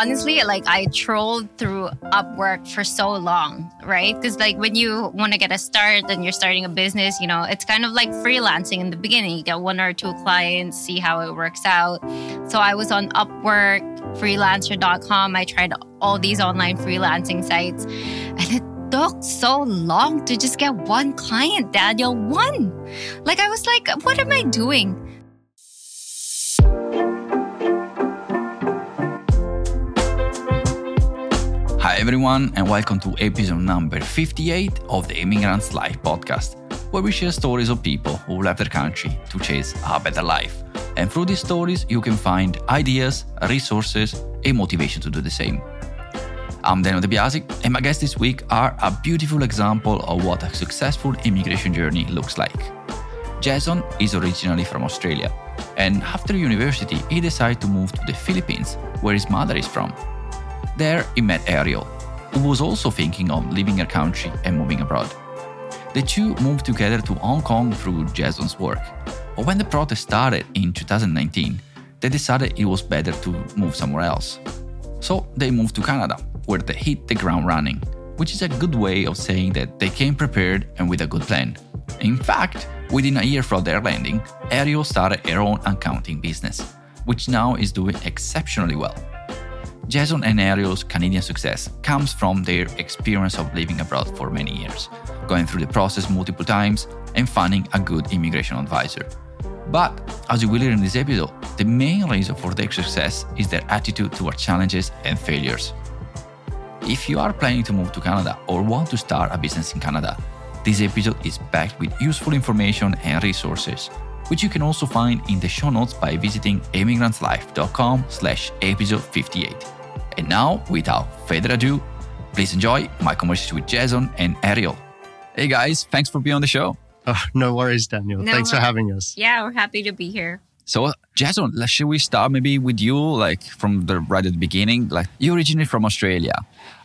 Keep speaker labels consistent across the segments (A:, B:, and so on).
A: honestly, like I trolled through Upwork for so long, right? Because like when you want to get a start and you're starting a business, you know, it's kind of like freelancing in the beginning. You get one or two clients, see how it works out. So I was on Upwork, freelancer.com. I tried all these online freelancing sites, and it took so long to just get one client, Daniel. One. Like I was like, what am I doing?
B: Hi, everyone, and welcome to episode number 58 of the Immigrants Life podcast, where we share stories of people who left their country to chase a better life. And through these stories, you can find ideas, resources, and motivation to do the same. I'm Daniel De Biasi, and my guests this week are a beautiful example of what a successful immigration journey looks like. Jason is originally from Australia, and after university, he decided to move to the Philippines, where his mother is from. There, he met Ariel, who was also thinking of leaving her country and moving abroad. The two moved together to Hong Kong through Jason's work. But when the protest started in 2019, they decided it was better to move somewhere else. So they moved to Canada, where they hit the ground running, which is a good way of saying that they came prepared and with a good plan. In fact, within a year from their landing, Ariel started her own accounting business, which now is doing exceptionally well. Jason and Ariel's Canadian success comes from their experience of living abroad for many years, going through the process multiple times, and finding a good immigration advisor. But, as you will hear in this episode, the main reason for their success is their attitude toward challenges and failures. If you are planning to move to Canada or want to start a business in Canada, this episode is packed with useful information and resources, which you can also find in the show notes by visiting immigrantslife.com slash episode 58. And now, without further ado, please enjoy my conversation with Jason and Ariel. Hey guys, thanks for being on the show.
C: Oh, no worries, Daniel.
A: No
C: Thanks for having us.
A: Yeah, we're happy to be here.
B: So, Jason, should we start maybe with you, like from the right at the beginning? Like, you're originally from Australia.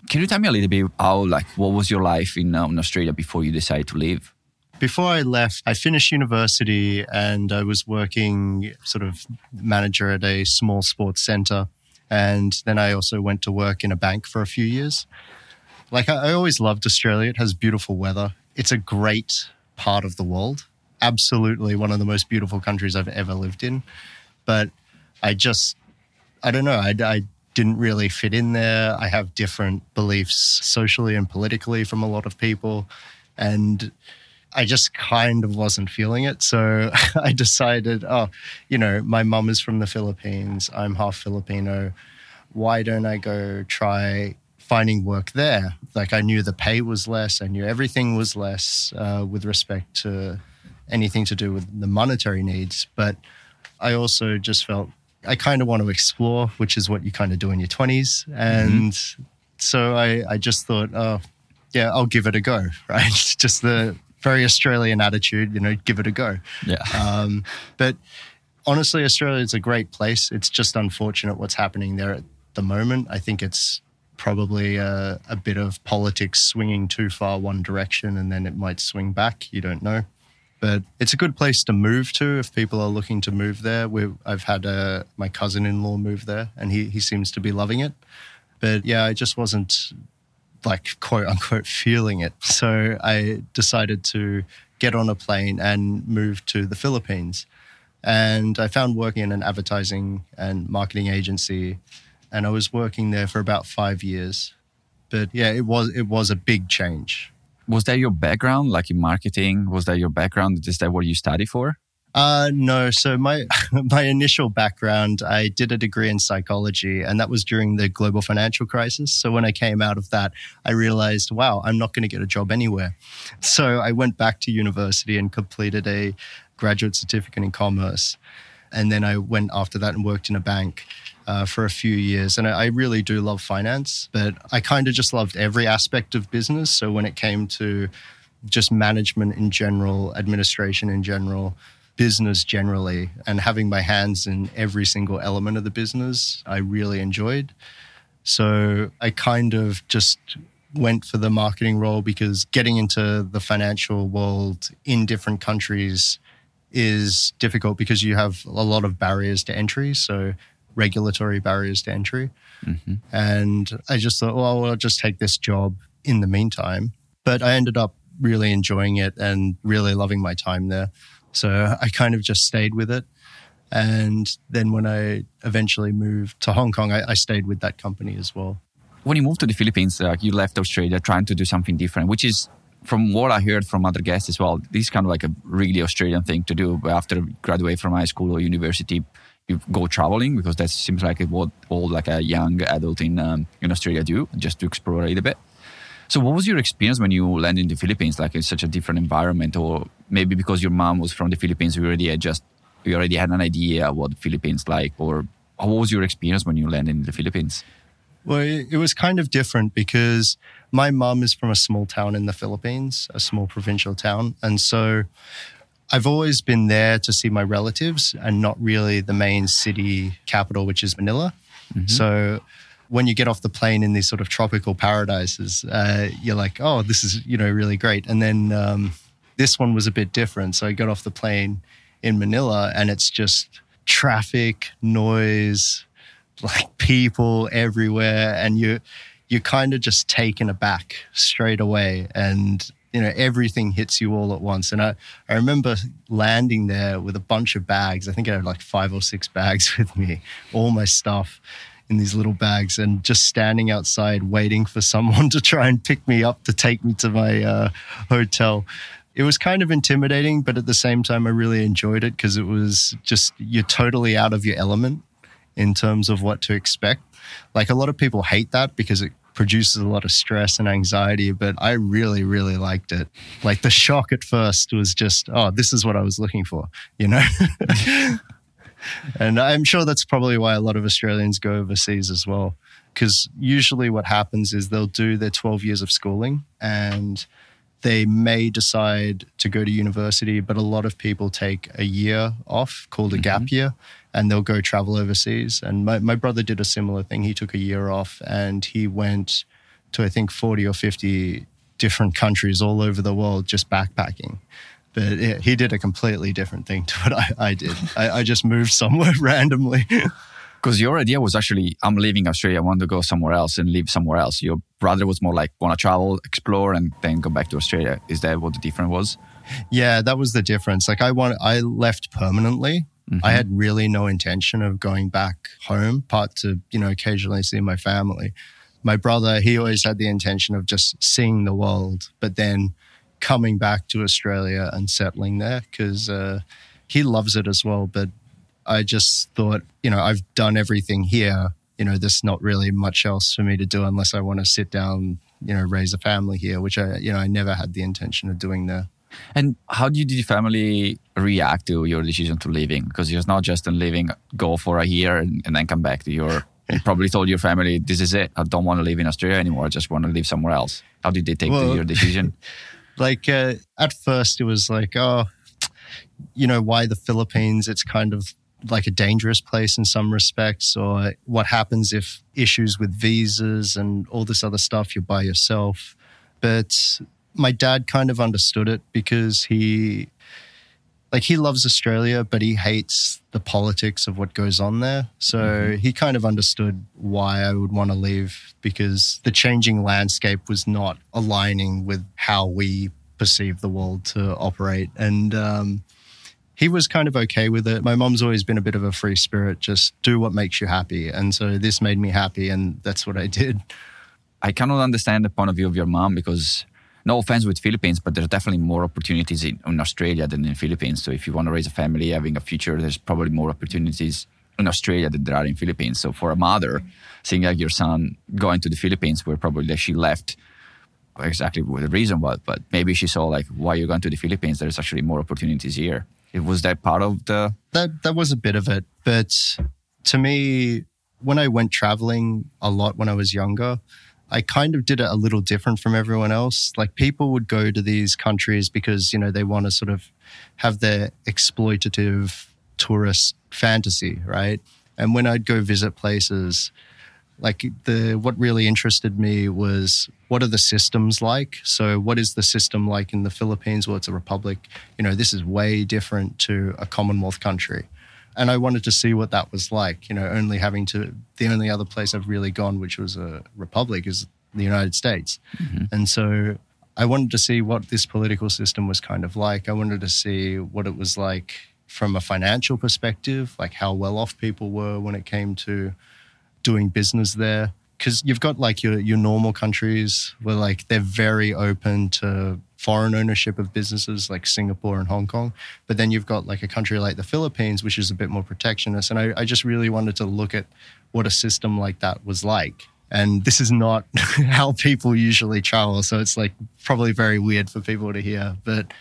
B: Can you tell me a little bit how, like, what was your life in, um, in Australia before you decided to leave?
C: Before I left, I finished university and I was working sort of manager at a small sports center. And then I also went to work in a bank for a few years. Like, I, always loved Australia. It has beautiful weather, it's a great part of the world. Absolutely one of the most beautiful countries I've ever lived in. But I just, I don't know, I, I didn't really fit in there. I have different beliefs socially and politically from a lot of people. And I just kind of wasn't feeling it. So I decided, oh, you know, my mum is from the Philippines. I'm half Filipino. Why don't I go try finding work there? Like I knew the pay was less. I knew everything was less uh, with respect to anything to do with the monetary needs. But I also just felt I kind of want to explore, which is what you kind of do in your 20s. And so I, I just thought, oh, yeah, I'll give it a go, right? just the very Australian attitude, you know, give it a go.
B: Yeah.
C: Um, but honestly, Australia is a great place. It's just unfortunate what's happening there at the moment. I think it's probably a, a bit of politics swinging too far one direction and then it might swing back. You don't know. But it's a good place to move to if people are looking to move there. we I've had uh my cousin in law move there and he, he seems to be loving it. But yeah, I just wasn't like quote unquote feeling it. So I decided to get on a plane and move to the Philippines. And I found working in an advertising and marketing agency, and I was working there for about five years. But yeah, it was it was a big change.
B: Was that your background, like in marketing? Was that your background? Is that what you studied for?
C: Uh, no. So my my initial background, I did a degree in psychology, and that was during the global financial crisis. So when I came out of that, I realized, wow, I'm not going to get a job anywhere. So I went back to university and completed a graduate certificate in commerce, and then I went after that and worked in a bank. Uh, for a few years, and I, I really do love finance, but I kind of just loved every aspect of business. So when it came to just management in general, administration in general, business generally, and having my hands in every single element of the business, I really enjoyed. So I kind of just went for the marketing role because getting into the financial world in different countries is difficult because you have a lot of barriers to entry. So regulatory barriers to entry.
B: Mm-hmm.
C: And I just thought, well, I'll just take this job in the meantime. But I ended up really enjoying it and really loving my time there. So I kind of just stayed with it. And then when I eventually moved to Hong Kong, I, I stayed with that company as well.
B: When you moved to the Philippines, uh, you left Australia trying to do something different, which is, from what I heard from other guests as well, this is kind of like a really Australian thing to do. After graduate from high school or university, you go traveling because that seems like what all like a young adult in um, in Australia do, just to explore a little bit. So, what was your experience when you landed in the Philippines? Like, it's such a different environment, or maybe because your mom was from the Philippines, you already had just you already had an idea what the Philippines like, or what was your experience when you landed in the Philippines?
C: Well, it was kind of different because my mom is from a small town in the Philippines, a small provincial town, and so I've always been there to see my relatives and not really the main city capital, which is Manila. Mm-hmm. So when you get off the plane in these sort of tropical paradises, uh, you're like, oh, this is you know really great. And then um, this one was a bit different. So I got off the plane in Manila, and it's just traffic, noise, like people everywhere, and you you're kind of just taken aback straight away, and you know everything hits you all at once. And I I remember landing there with a bunch of bags. I think I had like five or six bags with me, all my stuff in these little bags and just standing outside waiting for someone to try and pick me up to take me to my uh, hotel. It was kind of intimidating, but at the same time, I really enjoyed it because it was just you're totally out of your element in terms of what to expect. Like a lot of people hate that because it produces a lot of stress and anxiety, but I really, really liked it. Like the shock at first was just, oh, this is what I was looking for, you know? and I'm sure that's probably why a lot of Australians go overseas as well. Because usually what happens is they'll do their 12 years of schooling and they may decide to go to university, but a lot of people take a year off called a gap mm-hmm. year and they'll go travel overseas. And my, my brother did a similar thing. He took a year off and he went to, I think, 40 or 50 different countries all over the world just backpacking but he did a completely different thing to what I, I did. I, I just moved somewhere randomly.
B: Because your idea was actually, I'm leaving Australia, I want to go somewhere else and live somewhere else. Your brother was more like, want to travel, explore, and then go back to Australia. Is that what the difference was?
C: Yeah, that was the difference. Like I want, I left permanently. Mm-hmm. I had really no intention of going back home, part to, you know, occasionally see my family. My brother, he always had the intention of just seeing the world, but then coming back to Australia and settling there because uh, he loves it as well. But I just thought, you know, I've done everything here. You know, there's not really much else for me to do unless I want to sit down, you know, raise a family here, which I, you know, I never had the intention of doing there.
B: And how did your family react to your decision to leaving? Because it's not just in leaving, go for a year and, and then come back to your. You probably told your family, "This is it. I don't want to live in Australia anymore. I just want to live somewhere else." How did they take well, your decision?
C: like uh, at first it was like oh you know why the philippines? It's kind of like a dangerous place in some respects or what happens if issues with visas and all this other stuff you're by yourself. But my dad kind of understood it because he like he loves Australia, but he hates the politics of what goes on there. So mm-hmm. he kind of understood why I would want to leave because the changing landscape was not aligning with how we perceive the world to operate. And um, he was kind of okay with it. My mom's always been a bit of a free spirit, just do what makes you happy. And so this made me happy, and that's what I did.
B: I cannot understand the point of view of your mom because no offense with Philippines, but there's definitely more opportunities in, in Australia than in Philippines. So if you want to raise a family, having a future, there's probably more opportunities in Australia than there are in Philippines. So for a mother, seeing like your son going to the Philippines, where probably she left exactly what the reason was, but maybe she saw like why you're going to the Philippines. There's actually more opportunities here. It was that part of the
C: that that was a bit of it, but to me, when I went traveling a lot when I was younger, I kind of did it a little different from everyone else. Like people would go to these countries because, you know, they want to sort of have their exploitative tourist fantasy, right? And when I'd go visit places, like the what really interested me was what are the systems like? So what is the system like in the Philippines? Well, it's a republic. You know, this is way different to a Commonwealth country And I wanted to see what that was like, you know, only having to, the only other place I've really gone, which was a republic, is the United States. Mm-hmm. And so I wanted to see what this political system was kind of like. I wanted to see what it was like from a financial perspective, like how well off people were when it came to doing business there. Because you've got like your, your normal countries where like they're very open to foreign ownership of businesses like Singapore and Hong Kong. But then you've got like a country like the Philippines, which is a bit more protectionist. And I, I just really wanted to look at what a system like that was like. And this is not how people usually travel. So it's like probably very weird for people to hear. But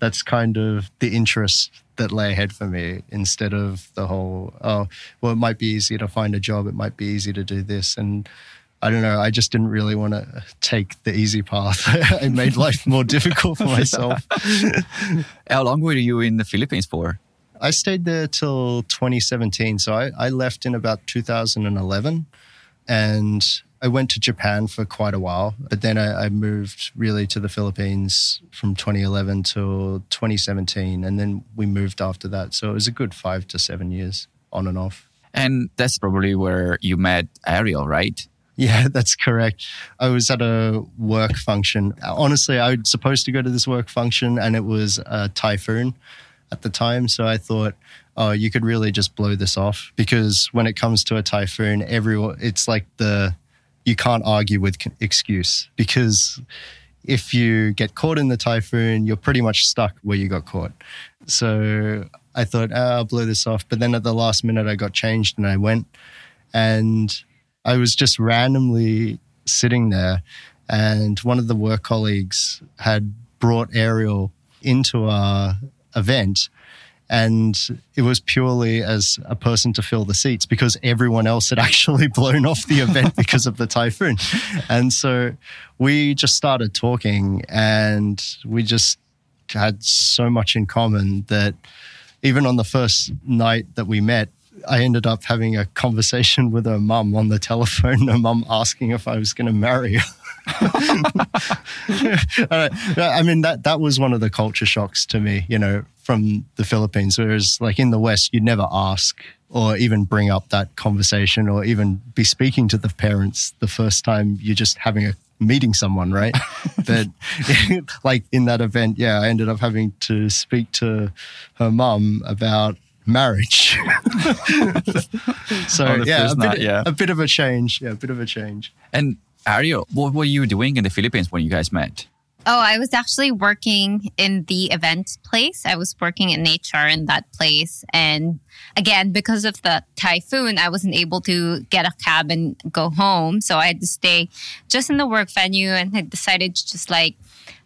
C: that's kind of the interest that lay ahead for me instead of the whole, oh, well, it might be easier to find a job. It might be easy to do this. And I don't know. I just didn't really want to take the easy path. it made life more difficult for myself.
B: How long were you in the Philippines for?
C: I stayed there till 2017. So I, I left in about 2011 and I went to Japan for quite a while. But then I, I moved really to the Philippines from 2011 till 2017. And then we moved after that. So it was a good five to seven years on and off.
B: And that's probably where you met Ariel, right?
C: Yeah, that's correct. I was at a work function. Honestly, I was supposed to go to this work function and it was a typhoon at the time. So I thought, oh, you could really just blow this off because when it comes to a typhoon, everyone, it's like the, you can't argue with excuse because if you get caught in the typhoon, you're pretty much stuck where you got caught. So I thought, oh, I'll blow this off. But then at the last minute, I got changed and I went and I was just randomly sitting there. And one of the work colleagues had brought Ariel into our event. And it was purely as a person to fill the seats because everyone else had actually blown off the event because of the typhoon. And so we just started talking and we just had so much in common that even on the first night that we met, I ended up having a conversation with her mum on the telephone. Her mum asking if I was going to marry her. I mean that that was one of the culture shocks to me, you know, from the Philippines. Whereas, like in the West, you'd never ask or even bring up that conversation, or even be speaking to the parents the first time you're just having a meeting someone, right? but like in that event, yeah, I ended up having to speak to her mum about marriage. so
B: On
C: yeah, a bit,
B: night, yeah.
C: a bit of a change. Yeah, a bit of a change.
B: And Ariel, what were you doing in the Philippines when you guys met?
A: Oh, I was actually working in the event place. I was working in HR in that place. And again, because of the typhoon, I wasn't able to get a cab and go home. So I had to stay just in the work venue and I decided to just like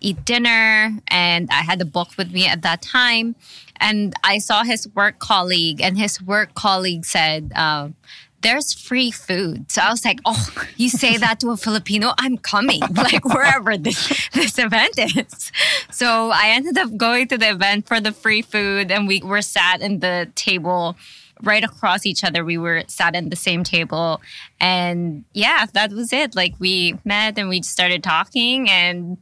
A: eat dinner. And I had a book with me at that time. And I saw his work colleague, and his work colleague said, uh, there's free food. So I was like, oh, you say that to a Filipino, I'm coming, like wherever this, this event is. So I ended up going to the event for the free food and we were sat in the table right across each other. We were sat at the same table. And yeah, that was it. Like we met and we started talking and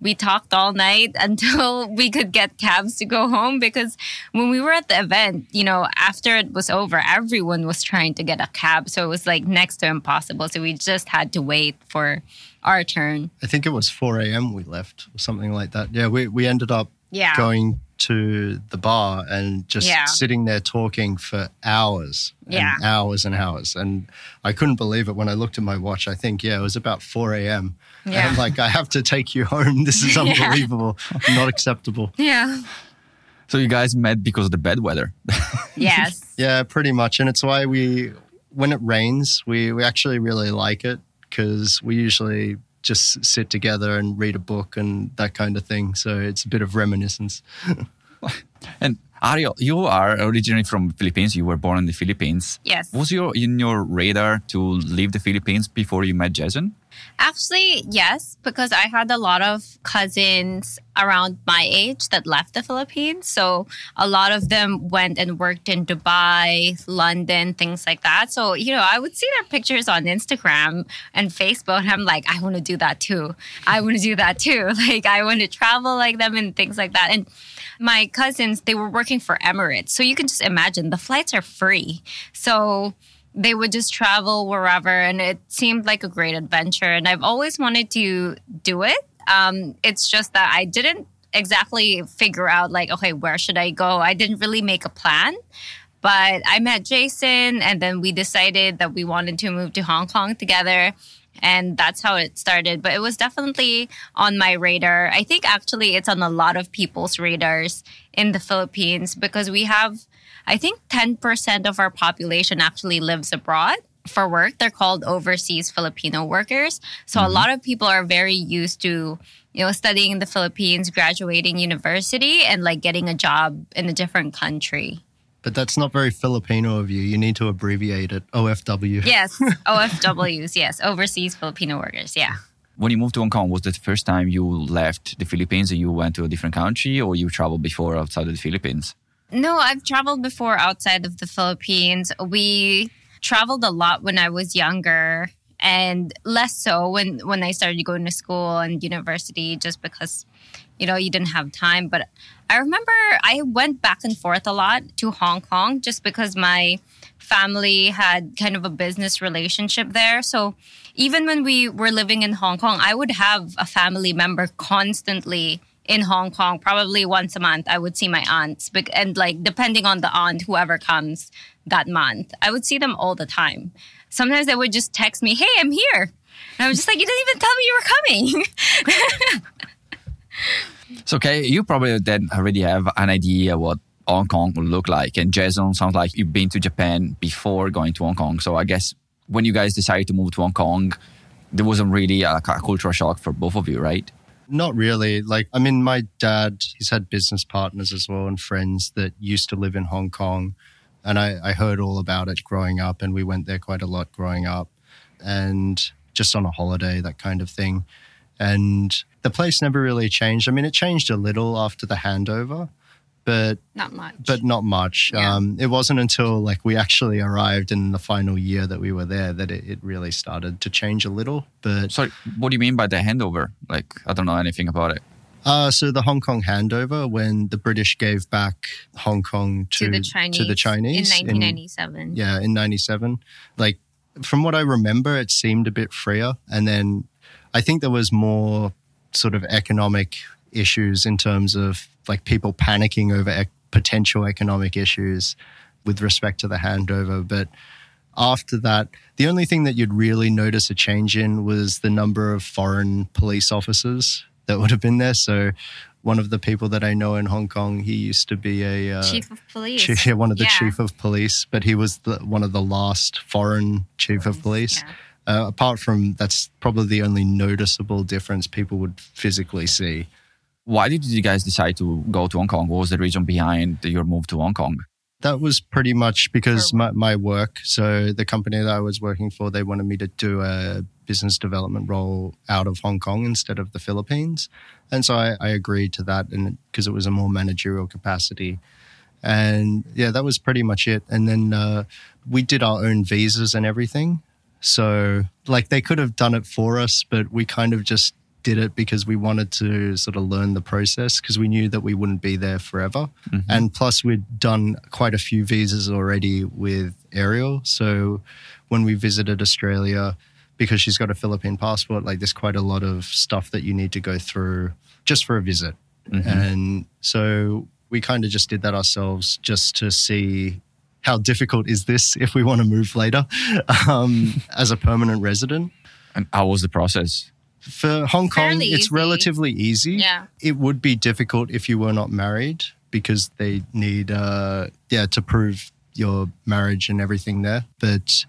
A: we talked all night until we could get cabs to go home because when we were at the event, you know, after it was over, everyone was trying to get a cab. So it was like next to impossible. So we just had to wait for our turn.
C: I think it was 4 a.m. we left or something like that. Yeah, we, we ended up
A: Yeah.
C: going to the bar and just
A: Yeah.
C: sitting there talking for hours and
A: Yeah.
C: hours and hours. And I couldn't believe it when I looked at my watch. I think, yeah, it was about 4 a.m. And I'm like, I have to take you home. This is
A: Yeah.
C: unbelievable. Not acceptable.
A: Yeah.
B: So you guys met because of the bad weather.
A: Yes.
C: Yeah, pretty much. And it's why we, when it rains, we, we actually really like it because we usually just sit together and read a book and that kind of thing. So it's a bit of reminiscence.
B: and Ariel, you are originally from Philippines. You were born in the Philippines.
A: Yes.
B: Was your in your radar to leave the Philippines before you met Jason?
A: Actually, yes, because I had a lot of cousins around my age that left the Philippines. So a lot of them went and worked in Dubai, London, things like that. So, you know, I would see their pictures on Instagram and Facebook, and I'm like, I want to do that too. I want to do that too. Like, I want to travel like them and things like that. And my cousins, they were working for Emirates. So you can just imagine the flights are free. So they would just travel wherever and it seemed like a great adventure. And I've always wanted to do it. Um, it's just that I didn't exactly figure out like, okay, where should I go? I didn't really make a plan. But I met Jason and then we decided that we wanted to move to Hong Kong together and that's how it started but it was definitely on my radar i think actually it's on a lot of people's radars in the philippines because we have i think 10% of our population actually lives abroad for work they're called overseas filipino workers so mm-hmm. a lot of people are very used to you know studying in the philippines graduating university and like getting a job in a different country
C: but that's not very Filipino of you. You need to abbreviate it. OFW.
A: Yes, OFWs. yes, overseas Filipino workers. Yeah.
B: When you moved to Hong Kong, was that the first time you left the Philippines and you went to a different country, or you traveled before outside of the Philippines?
A: No, I've traveled before outside of the Philippines. We traveled a lot when I was younger and less so when when I started going to school and university just because you know you didn't have time but I remember I went back and forth a lot to Hong Kong just because my family had kind of a business relationship there. So even when we were living in Hong Kong, I would have a family member constantly in Hong Kong, probably once a month. I would see my aunts, and like depending on the aunt, whoever comes that month, I would see them all the time. Sometimes they would just text me, "Hey, I'm here," and I was just like, "You didn't even tell me you were coming."
B: So, okay, you probably then already have an idea what Hong Kong will look like. And Jason sounds like you've been to Japan before going to Hong Kong. So I guess when you guys decided to move to Hong Kong, there wasn't really a, a cultural shock for both of you, right?
C: Not really. Like, I mean, my dad, he's had business partners as well and friends that used to live in Hong Kong. And I, I heard all about it growing up, and we went there quite a lot growing up and just on a holiday, that kind of thing. And the place never really changed. I mean, it changed a little after the handover, but
A: not much.
C: But not much. Yeah. Um, it wasn't until like we actually arrived in the final year that we were there that it, it really started to change a little. But
B: sorry, what do you mean by the handover? Like, I don't know anything about it.
C: Uh, so the Hong Kong handover, when the British gave back Hong Kong to, to the Chinese,
A: to the Chinese in 1997. In,
C: yeah, in 97. Like from what I remember, it seemed a bit freer, and then I think there was more sort of economic issues in terms of like people panicking over ec- potential economic issues with respect to the handover. But after that, the only thing that you'd really notice a change in was the number of foreign police officers that would have been there. So one of the people that I know in Hong Kong, he used to be a
A: uh, chief of police.
C: Chief, one of the yeah. chief of police, but he was the, one of the last foreign chief of police. Yeah. Uh, apart from that's probably the only noticeable difference people would physically see.
B: Why did you guys decide to go to Hong Kong? What was the reason behind your move to Hong Kong?
C: That was pretty much because my, my work. So the company that I was working for, they wanted me to do a business development role out of Hong Kong instead of the Philippines. And so I, I agreed to that and because it was a more managerial capacity. And yeah, that was pretty much it. And then uh, we did our own visas and everything. So, like, they could have done it for us, but we kind of just did it because we wanted to sort of learn the process because we knew that we wouldn't be there forever. Mm-hmm. And plus, we'd done quite a few visas already with Ariel. So, when we visited Australia, because she's got a Philippine passport, like, there's quite a lot of stuff that you need to go through just for a visit. Mm-hmm. And so, we kind of just did that ourselves just to see how difficult is this if we want to move later um, as a permanent resident.
B: And how was the process?
C: For Hong Kong, Fairly it's easy. relatively easy.
A: Yeah.
C: It would be difficult if you were not married because they need, uh, yeah, to prove your marriage and everything there. But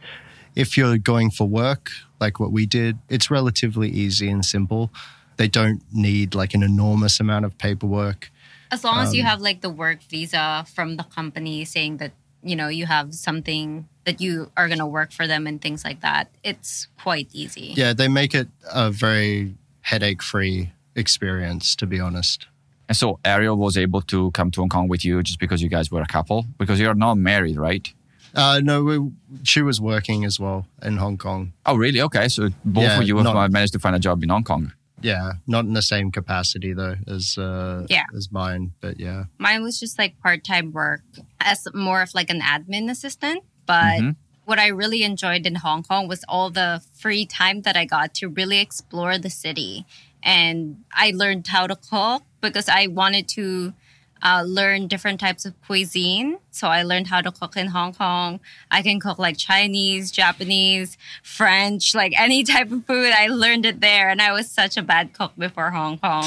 C: if you're going for work, like what we did, it's relatively easy and simple. They don't need like an enormous amount of paperwork.
A: As long um, as you um, have like the work visa from the company saying that you know you have something that you are going to work for them and things like that it's quite easy
C: yeah they make it a very headache free experience to be honest
B: and so ariel was able to come to hong kong with you just because you guys were a couple because you're not married right
C: uh, no, we, she was working as well in Hong Kong.
B: Oh, really? Okay, so both yeah, of you have not, managed to find a job in Hong Kong.
C: Yeah, not in the same capacity though as uh,
A: Yeah.
C: as mine, but yeah.
A: Mine was just like part time work as more of like an admin assistant. But
B: Mhm.
A: what I really enjoyed in Hong Kong was all the free time that I got to really explore the city. And I learned how to cook because I wanted to uh, learn different types of cuisine. So I learned how to cook in Hong Kong. I can cook like Chinese, Japanese, French, like any type of food. I learned it there. And I was such a bad cook before Hong Kong.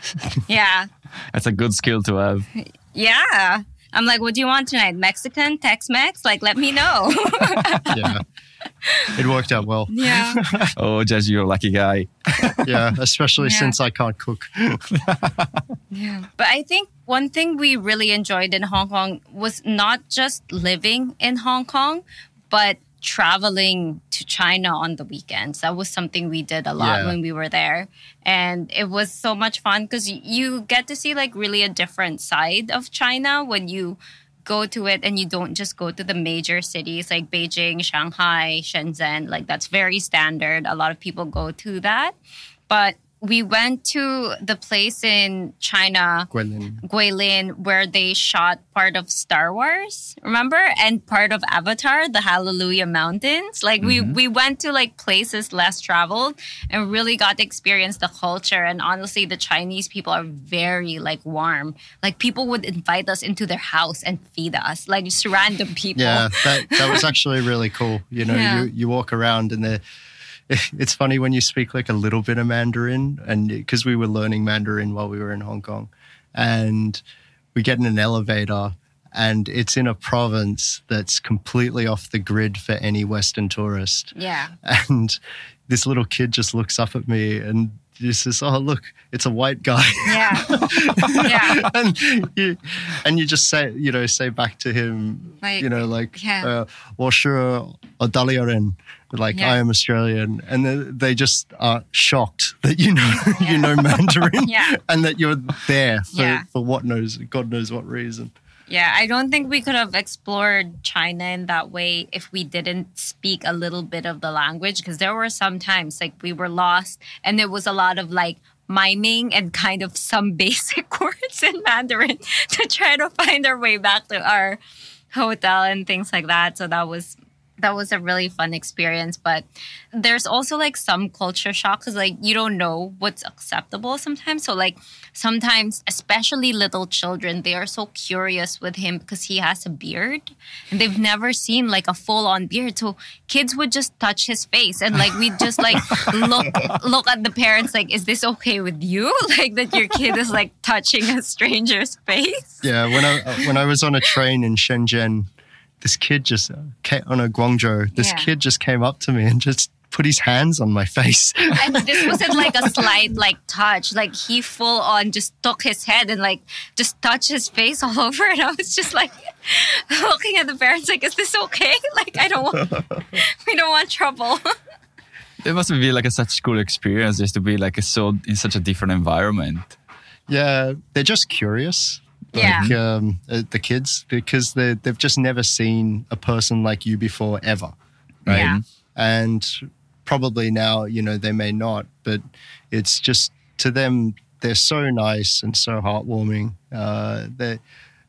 A: yeah.
B: That's a good skill to have.
A: Yeah. I'm like, what do you want tonight? Mexican, Tex Mex? Like, let me know.
C: Yeah. it worked out well.
A: yeah.
B: Oh, Jazz, you're a lucky guy.
C: Yeah, especially
A: Yeah.
C: since I can't cook.
A: Yeah. But I think one thing we really enjoyed in Hong Kong was not just living in Hong Kong, but traveling to China on the weekends. That was something we did a lot
C: Yeah.
A: when we were there. And it was so much fun because you get to see like really a different side of China when you go to it and you don't just go to the major cities like Beijing, Shanghai, Shenzhen. Like that's very standard. A lot of people go to that. But we went to the place in China,
C: Gwendolyn.
A: Guilin, where they shot part of Star Wars, remember? And part of Avatar, the Hallelujah Mountains. Like we mm-hmm. we went to like places less traveled and really got to experience the culture. And honestly, the Chinese people are very like warm. Like people would invite us into their house and feed us, like just random people.
C: Yeah, that that was actually really cool. You know,
A: Yeah.
C: you you walk around and there. It's funny when you speak like a little bit of Mandarin, and because we were learning Mandarin while we were in Hong Kong, and we get in an elevator, and it's in a province that's completely off the grid for any Western tourist.
A: Yeah.
C: And this little kid just looks up at me and just says, "Oh, look, it's a white guy."
A: Yeah. yeah.
C: and you and you just say you know say back to him
A: Like,
C: you know like
A: yeah.
C: uh, 我是 Australian like
A: Yeah.
C: I am Australian and they, they just are shocked that you know you know Mandarin
A: Yeah.
C: and that you're there for,
A: Yeah.
C: for what knows God knows what reason
A: Yeah, I don't think we could have explored China in that way if we didn't speak a little bit of the language. Because there were some times like we were lost, and there was a lot of like miming and kind of some basic words in Mandarin to try to find our way back to our hotel and things like that. So that was that was a really fun experience but there's also like some culture shock because like you don't know what's acceptable sometimes. So like sometimes especially little children they are so curious with him because he has a beard and they've never seen like a full-on beard. So kids would just touch his face and like we just like look look at the parents like is this okay with you? Like that your kid is like touching a stranger's face.
C: Yeah when I when I was on a train in Shenzhen this kid just uh, came, on a Guangzhou this
A: Yeah.
C: kid just came up to me and just put his hands on my face
A: and this wasn't like a slight like touch like he full on just took his head and like just touched his face all over and i was just like looking at the parents like is this okay like i don't want we don't want trouble
B: It must be like a such cool experience just to be like a so in such a different environment.
C: Yeah, they're just curious.
A: Yeah.
C: Like um, uh, the kids, because they they've just never seen a person like you before ever, right?
A: Yeah.
C: And probably now, you know, they may not, but it's just to them, they're so nice and so heartwarming. Uh, they're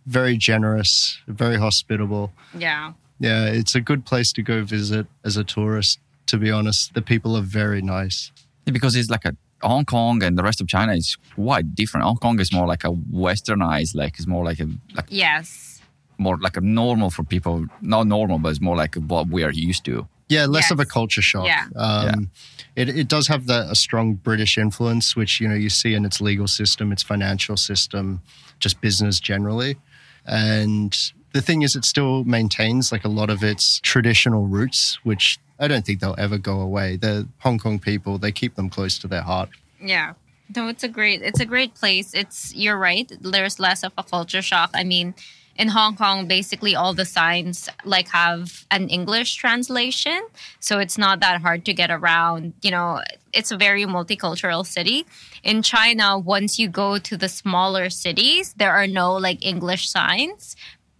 C: very generous, very hospitable.
A: yeah
C: Yeah, it's a good place to go visit as a tourist. To be honest, the people are very nice.
B: Because it's like a Hong Kong and the rest of China is quite different. Hong Kong is more like a westernized, like it's more like a like
A: yes
B: more like a normal for people. Not normal, but it's more like what we are used to.
C: Yeah, less of a culture shock.
A: Yeah.
C: Um, It, it does have the, a strong British influence, which you know you see in its legal system, its financial system, just business generally. And the thing is, it still maintains like a lot of its traditional roots, which I don't think they'll ever go away. The Hong Kong people, they keep them close to their heart.
A: Yeah. No, it's a great it's a great place. It's you're right. There's less of a culture shock. I mean, in Hong Kong, basically all the signs like have an English translation. So it's not that hard to get around. You know, it's a very multicultural city. In China, once you go to the smaller cities, there are no like English signs.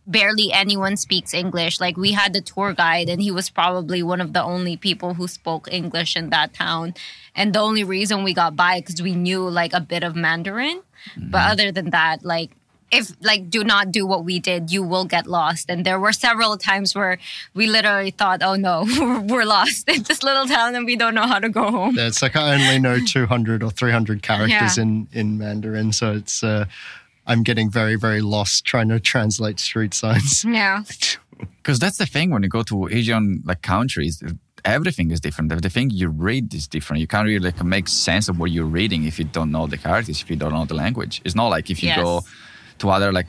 A: Barely anyone speaks English. Like we had the tour guide, and he was probably one of the only people who spoke English in that town. And the only reason we got by because we knew like a bit of Mandarin. But other than that, like if like do not do what we did, you will get lost. And there were several times where we literally thought, "Oh no, we're lost in this little town, and we don't know how to go home."
C: Yeah, it's like I only know 200 or 300 characters
A: Yeah.
C: in, in Mandarin. So it's, uh, I'm getting very, very lost trying to translate street signs.
A: Yeah,
B: Because that's the thing when you go to Asian like countries, everything is different. The thing you read is different. You can't really like, make sense of what you're reading if you don't know the characters, if you don't know the language. It's not like if you
A: Yes.
B: go to other like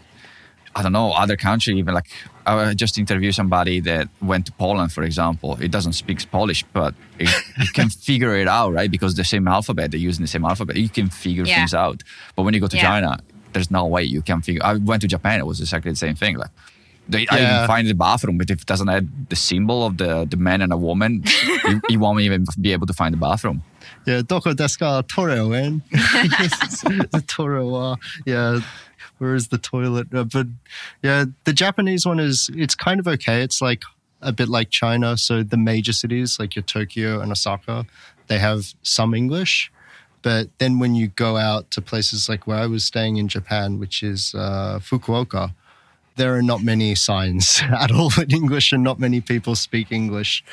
B: I don't know other country. Even like I just interviewed somebody that went to Poland, for example. It doesn't speak Polish, but it, you can figure it out, right? Because the same alphabet, they're using the same alphabet. You can figure
A: Yeah.
B: things out. But when you go to
A: Yeah.
B: China, there's no way you can figure. I went to Japan. It was exactly the same thing. Like they, I
C: Yeah.
B: even find the bathroom, but if it doesn't have the symbol of the the man and a woman, you, you won't even be able to find the bathroom.
C: Yeah, doko desu ka en? the toreo wa. Yeah, where is the toilet? Uh, but yeah, the Japanese one is, it's kind of okay. It's like a bit like China. So the major cities like your Tokyo and Osaka, they have some English. But then when you go out to places like where I was staying in Japan, which is uh, Fukuoka, there are not many signs at all in English and not many people speak English.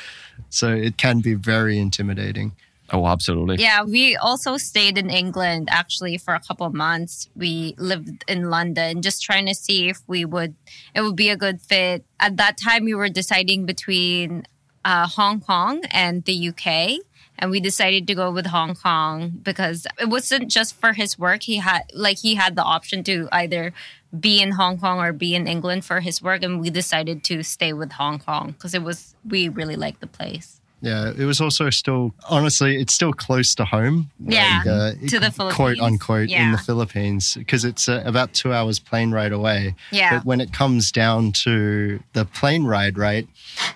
C: So it can be very intimidating.
B: Oh, absolutely.
A: yeah. We also stayed in England actually for a couple of months. We lived in London, just trying to see if we would it would be a good fit. At that time, we were deciding between uh, Hong Kong and the UK. And we decided to go with Hong Kong because it wasn't just for his work. He had like he had the option to either be in Hong Kong or be in England for his work, and we decided to stay with Hong Kong because it was we really liked the place.
C: Yeah, it was also still honestly, it's still close to home.
A: Yeah,
C: uh,
A: to the
C: quote
A: Philippines.
C: unquote in the Philippines because it's uh, about two hours plane ride away.
A: Yeah.
C: But when it comes down to the plane ride, right,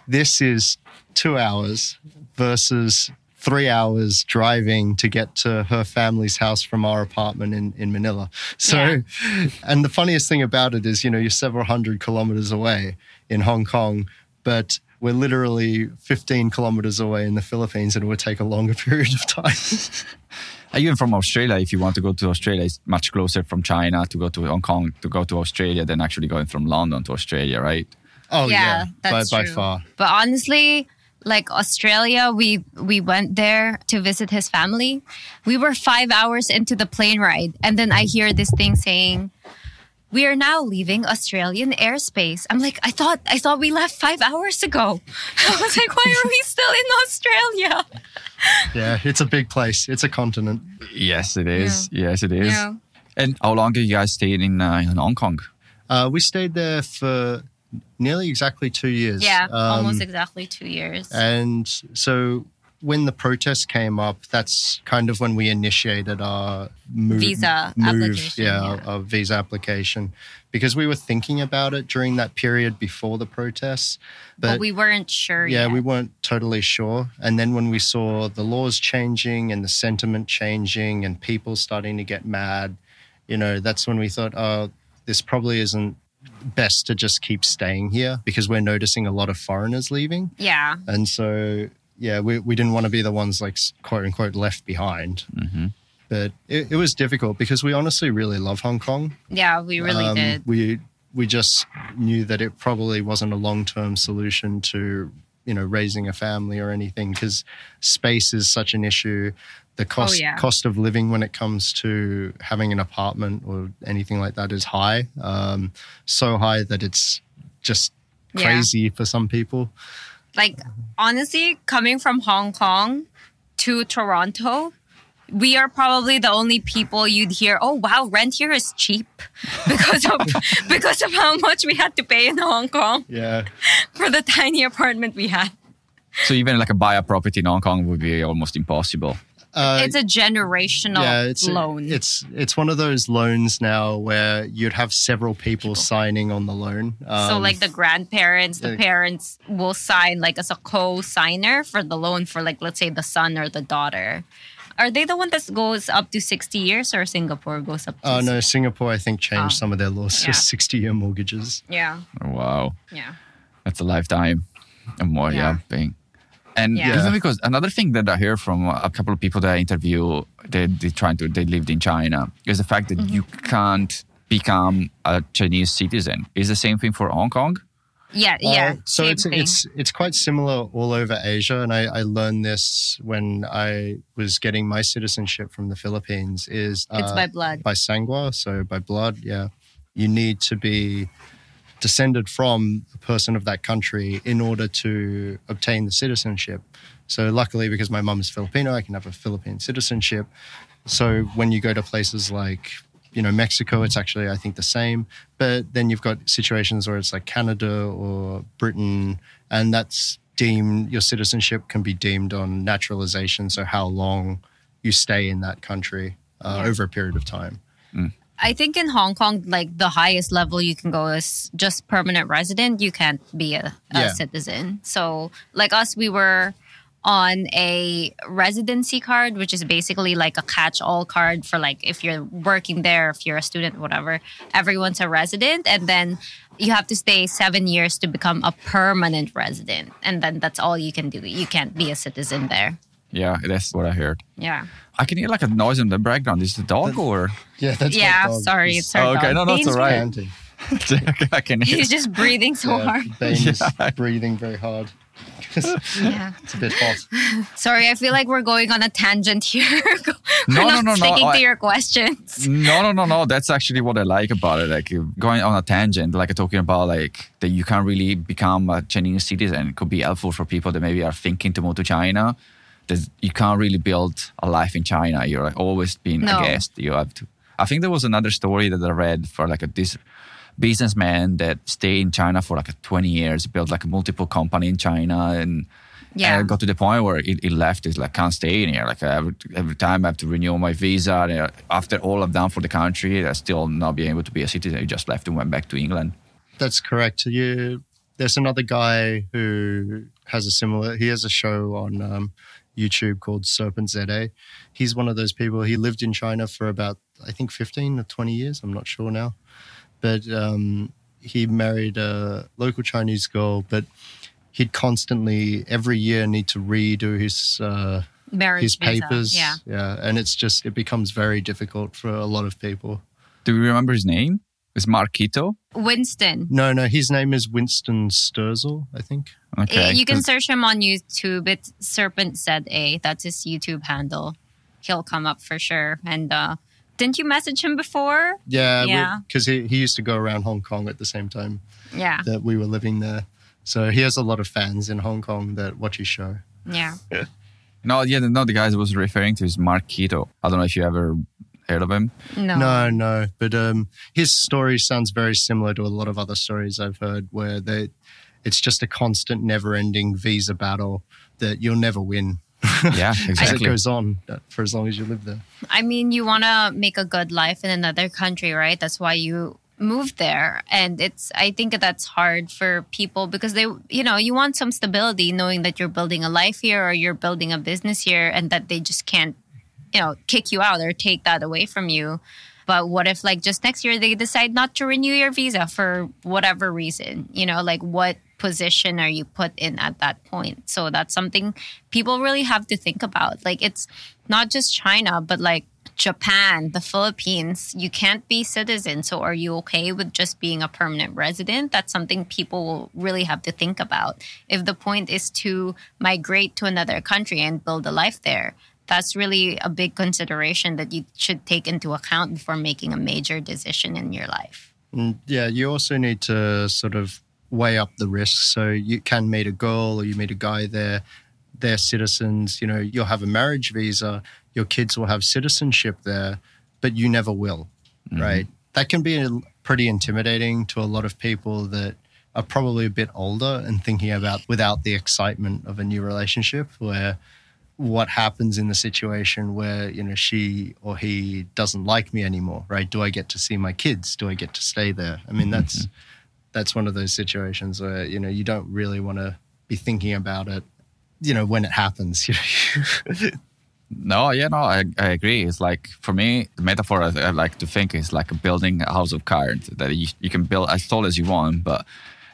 C: this is two hours versus three hours driving to get to her family's house from our apartment in, in Manila. So,
A: Yeah.
C: and the funniest thing about it is, you know, you're several hundred kilometers away in Hong Kong, but we're literally 15 kilometers away in the Philippines and it would take a longer period of time.
B: Even from Australia, if you want to go to Australia, it's much closer from China to go to Hong Kong to go to Australia than actually going from London to Australia, right?
C: Oh, yeah, by,
A: that's
C: by
A: true.
C: far.
A: But honestly, like Australia, we we went there to visit his family. We were five hours into the plane ride, and then I hear this thing saying, "We are now leaving Australian airspace." I'm like, I thought I thought we left five hours ago. I was like, why are we still in Australia?
C: Yeah, it's a big place. It's a continent.
B: Yes, it is. Yes, it is.
A: Yeah.
B: And how long have you guys stayed in, uh, in Hong Kong?
C: Uh, we stayed there for nearly exactly two years.
A: Yeah,
C: Um,
A: almost exactly two years.
C: And so when the protests came up, that's kind of when we initiated our move,
A: Visa
C: move,
A: application,
C: Yeah,
A: yeah.
C: our visa application, because we were thinking about it during that period before the protests, but,
A: but we weren't sure
C: yeah,
A: yet.
C: we weren't totally sure. And then when we saw the laws changing and the sentiment changing and people starting to get mad, you know, that's when we thought, oh, this probably isn't best to just keep staying here because we're noticing a lot of foreigners leaving.
A: yeah.
C: And so, yeah, we, we didn't want to be the ones like quote unquote left behind.
B: hmm
C: But it, it was difficult because we honestly really love Hong Kong.
A: Yeah, we really
C: Um,
A: did.
C: We we just knew that it probably wasn't a long term solution to you know raising a family or anything because space is such an issue. The cost
A: Oh, yeah.
C: cost of living when it comes to having an apartment or anything like that is high, um, so high that it's just
A: Yeah.
C: crazy for some people.
A: like honestly coming from hong kong to toronto we are probably the only people you'd hear oh wow rent here is cheap because of because of how much we had to pay in hong kong
C: Yeah.
A: for the tiny apartment we had
B: So even like a buy a property in Hong Kong would be almost impossible.
C: Uh,
A: it's a generational
C: yeah, it's
A: loan
C: It's it's one of those loans now where you'd have several people, signing on the loan.
A: so
C: Um,
A: like the grandparents the
C: yeah.
A: parents will sign like as a co-signer for the loan for like let's say the son or the daughter Are they the one that goes up to 60 years or Singapore goes up to
C: Oh no, Singapore I think changed
A: Oh.
C: some of their laws
A: Yeah.
C: to 60 year mortgages.
A: Yeah.
B: Wow.
A: Yeah.
B: That's a lifetime and more, yeah,
A: Yeah.
B: paying. And
A: Yeah.
B: even because another thing that I hear from a couple of people that I interview, they they trying to they lived in China, is the fact that you
A: Mm-hmm.
B: can't become a Chinese citizen. Is the same thing for Hong Kong?
A: Yeah. Yeah.
C: Uh, so
A: same
C: it's
A: thing.
C: it's it's quite similar all over Asia, and I, I learned this when I was getting my citizenship from the Philippines. Is
A: It's
C: uh,
A: by blood.
C: by sangua, so by blood. Yeah, you need to be descended from a person of that country in order to obtain the citizenship. So luckily, because my mum is Filipino, I can have a Philippine citizenship. So when you go to places like you know Mexico, it's actually I think the same. But then you've got situations where it's like Canada or Britain, and that's deemed your citizenship can be deemed on naturalization. So how long you stay in that country uh,
A: Yeah.
C: over a period of time.
A: I think in Hong Kong, like the highest level you can go is just permanent resident. You can't be a, a
C: Yeah.
A: citizen. So, like us, we were on a residency card, which is basically like a catch all card for like if you're working there, if you're a student, whatever, everyone's a resident. And then you have to stay seven years to become a permanent resident. And then that's all you can do. You can't be a citizen there.
B: Yeah, that's what I heard.
A: Yeah.
B: I can hear like a noise in the background. Is it the dog or?
C: Yeah, that's
A: yeah.
C: dog.
A: Sorry. It's our
B: Oh, okay.
A: dog.
B: No, no, all right. I can hear.
A: He's just breathing so
C: Yeah,
A: hard.
C: Bane is
B: Yeah.
C: breathing very hard.
A: Yeah.
C: it's a bit hot.
A: Sorry, I feel like we're going on a tangent here. we're
B: No, no,
A: not
B: no, no,
A: sticking
B: I-
A: to your questions.
B: No, no, no, no. That's actually what I like about it. Like going on a tangent, like talking about like that you can't really become a Chinese citizen. It could be helpful for people that maybe are thinking to move to China. That you can't really build a life in China. You're like always being
A: No.
B: a guest. You have to. I think there was another story that I read for like a this businessman that stayed in China for like 20 years, built like a multiple company in China, and
A: Yeah.
B: and it got to the point where it, it left. It's like can't stay in here. Like every, every time I have to renew my visa. And uh, after all I've done for the country, I still not being able to be a citizen. I just left and went back to England.
C: That's correct. You, there's another guy who has a similar. He has a show on um, YouTube called Serpent ZA. He's one of those people. He lived in China for about I think 15 or 20 years. I'm not sure now, but um, he married a local Chinese girl. But he'd constantly every year need to redo his. Uh,
A: Marriage
C: his
A: visa.
C: papers,
A: Yeah.
C: yeah, and it's just it becomes very difficult for a lot of people.
B: Do you remember his name? It's Mark Kitto.
A: Winston.
C: No, no, his name is Winston Sterzel, I think.
B: Okay.
A: Eh, you can search him on YouTube. It's Serpent ZA. That's his YouTube handle. He'll come up for sure. And uh, didn't you message him before?
C: Yeah,
A: Yeah.
C: because he, he used to go around Hong Kong at the same time
A: Yeah.
C: that we were living there. So he has a lot of fans in Hong Kong that watch his show.
A: Yeah.
B: no, yeah, no, the guy I was referring to is Mark Kitto. I don't know if you ever heard of him.
A: No.
C: No, no, but um, his story sounds very similar to a lot of other stories I've heard where they, it's just a constant, never-ending visa battle that you'll never win.
B: Yeah,
C: As it goes on uh, for as long as you live there.
A: I mean, you want to make a good life in another country, right? That's why you moved there. And it's, I think that's hard for people because they, you know, you want some stability knowing that you're building a life here or you're building a business here and that they just can't, you know, kick you out or take that away from you. But what if, like, just next year they decide not to renew your visa for whatever reason? You know, like, what position are you put in at that point? So that's something people really have to think about. Like, it's not just China, but like Japan, the Philippines, you can't be citizen. So are you okay with just being a permanent resident? That's something people will really have to think about. If the point is to migrate to another country and build a life there, that's really a big consideration that you should take into account before making a major decision in your life.
C: And yeah, you also need to sort of weigh up the risks. So you can meet a girl or you meet a guy there, they're citizens, you know, you'll have a marriage visa, your kids will have citizenship there, but you never will, mm-hmm. right? That can be a- pretty intimidating to a lot of people that are probably a bit older and thinking about without the excitement of a new relationship where what happens in the situation where you know she or he doesn't like me anymore right? Do i get to see my kids? Do i get to stay there? I mean that's mm-hmm. that's one of those situations where you know you don't really want to be thinking about it you know when it happens. You know
B: No, yeah, no, I, I agree. It's like for me, the metaphor I, I like to think is like building a house of cards that you, you can build as tall as you want, but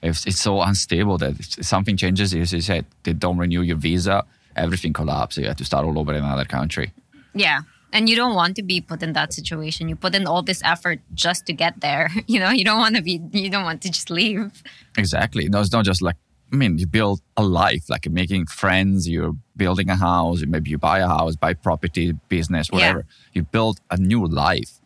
B: if it's so unstable that if something changes, as you said, they don't renew your visa, everything collapses. You have to start all over in another country.
A: Yeah. And you don't want to be put in that situation. You put in all this effort just to get there. You know, you don't want to be, you don't want to just leave.
B: Exactly. No, it's not just like I mean, you build a life, like making friends, you're building a house, maybe you buy a house, buy property, business, whatever. Yeah. You build a new life.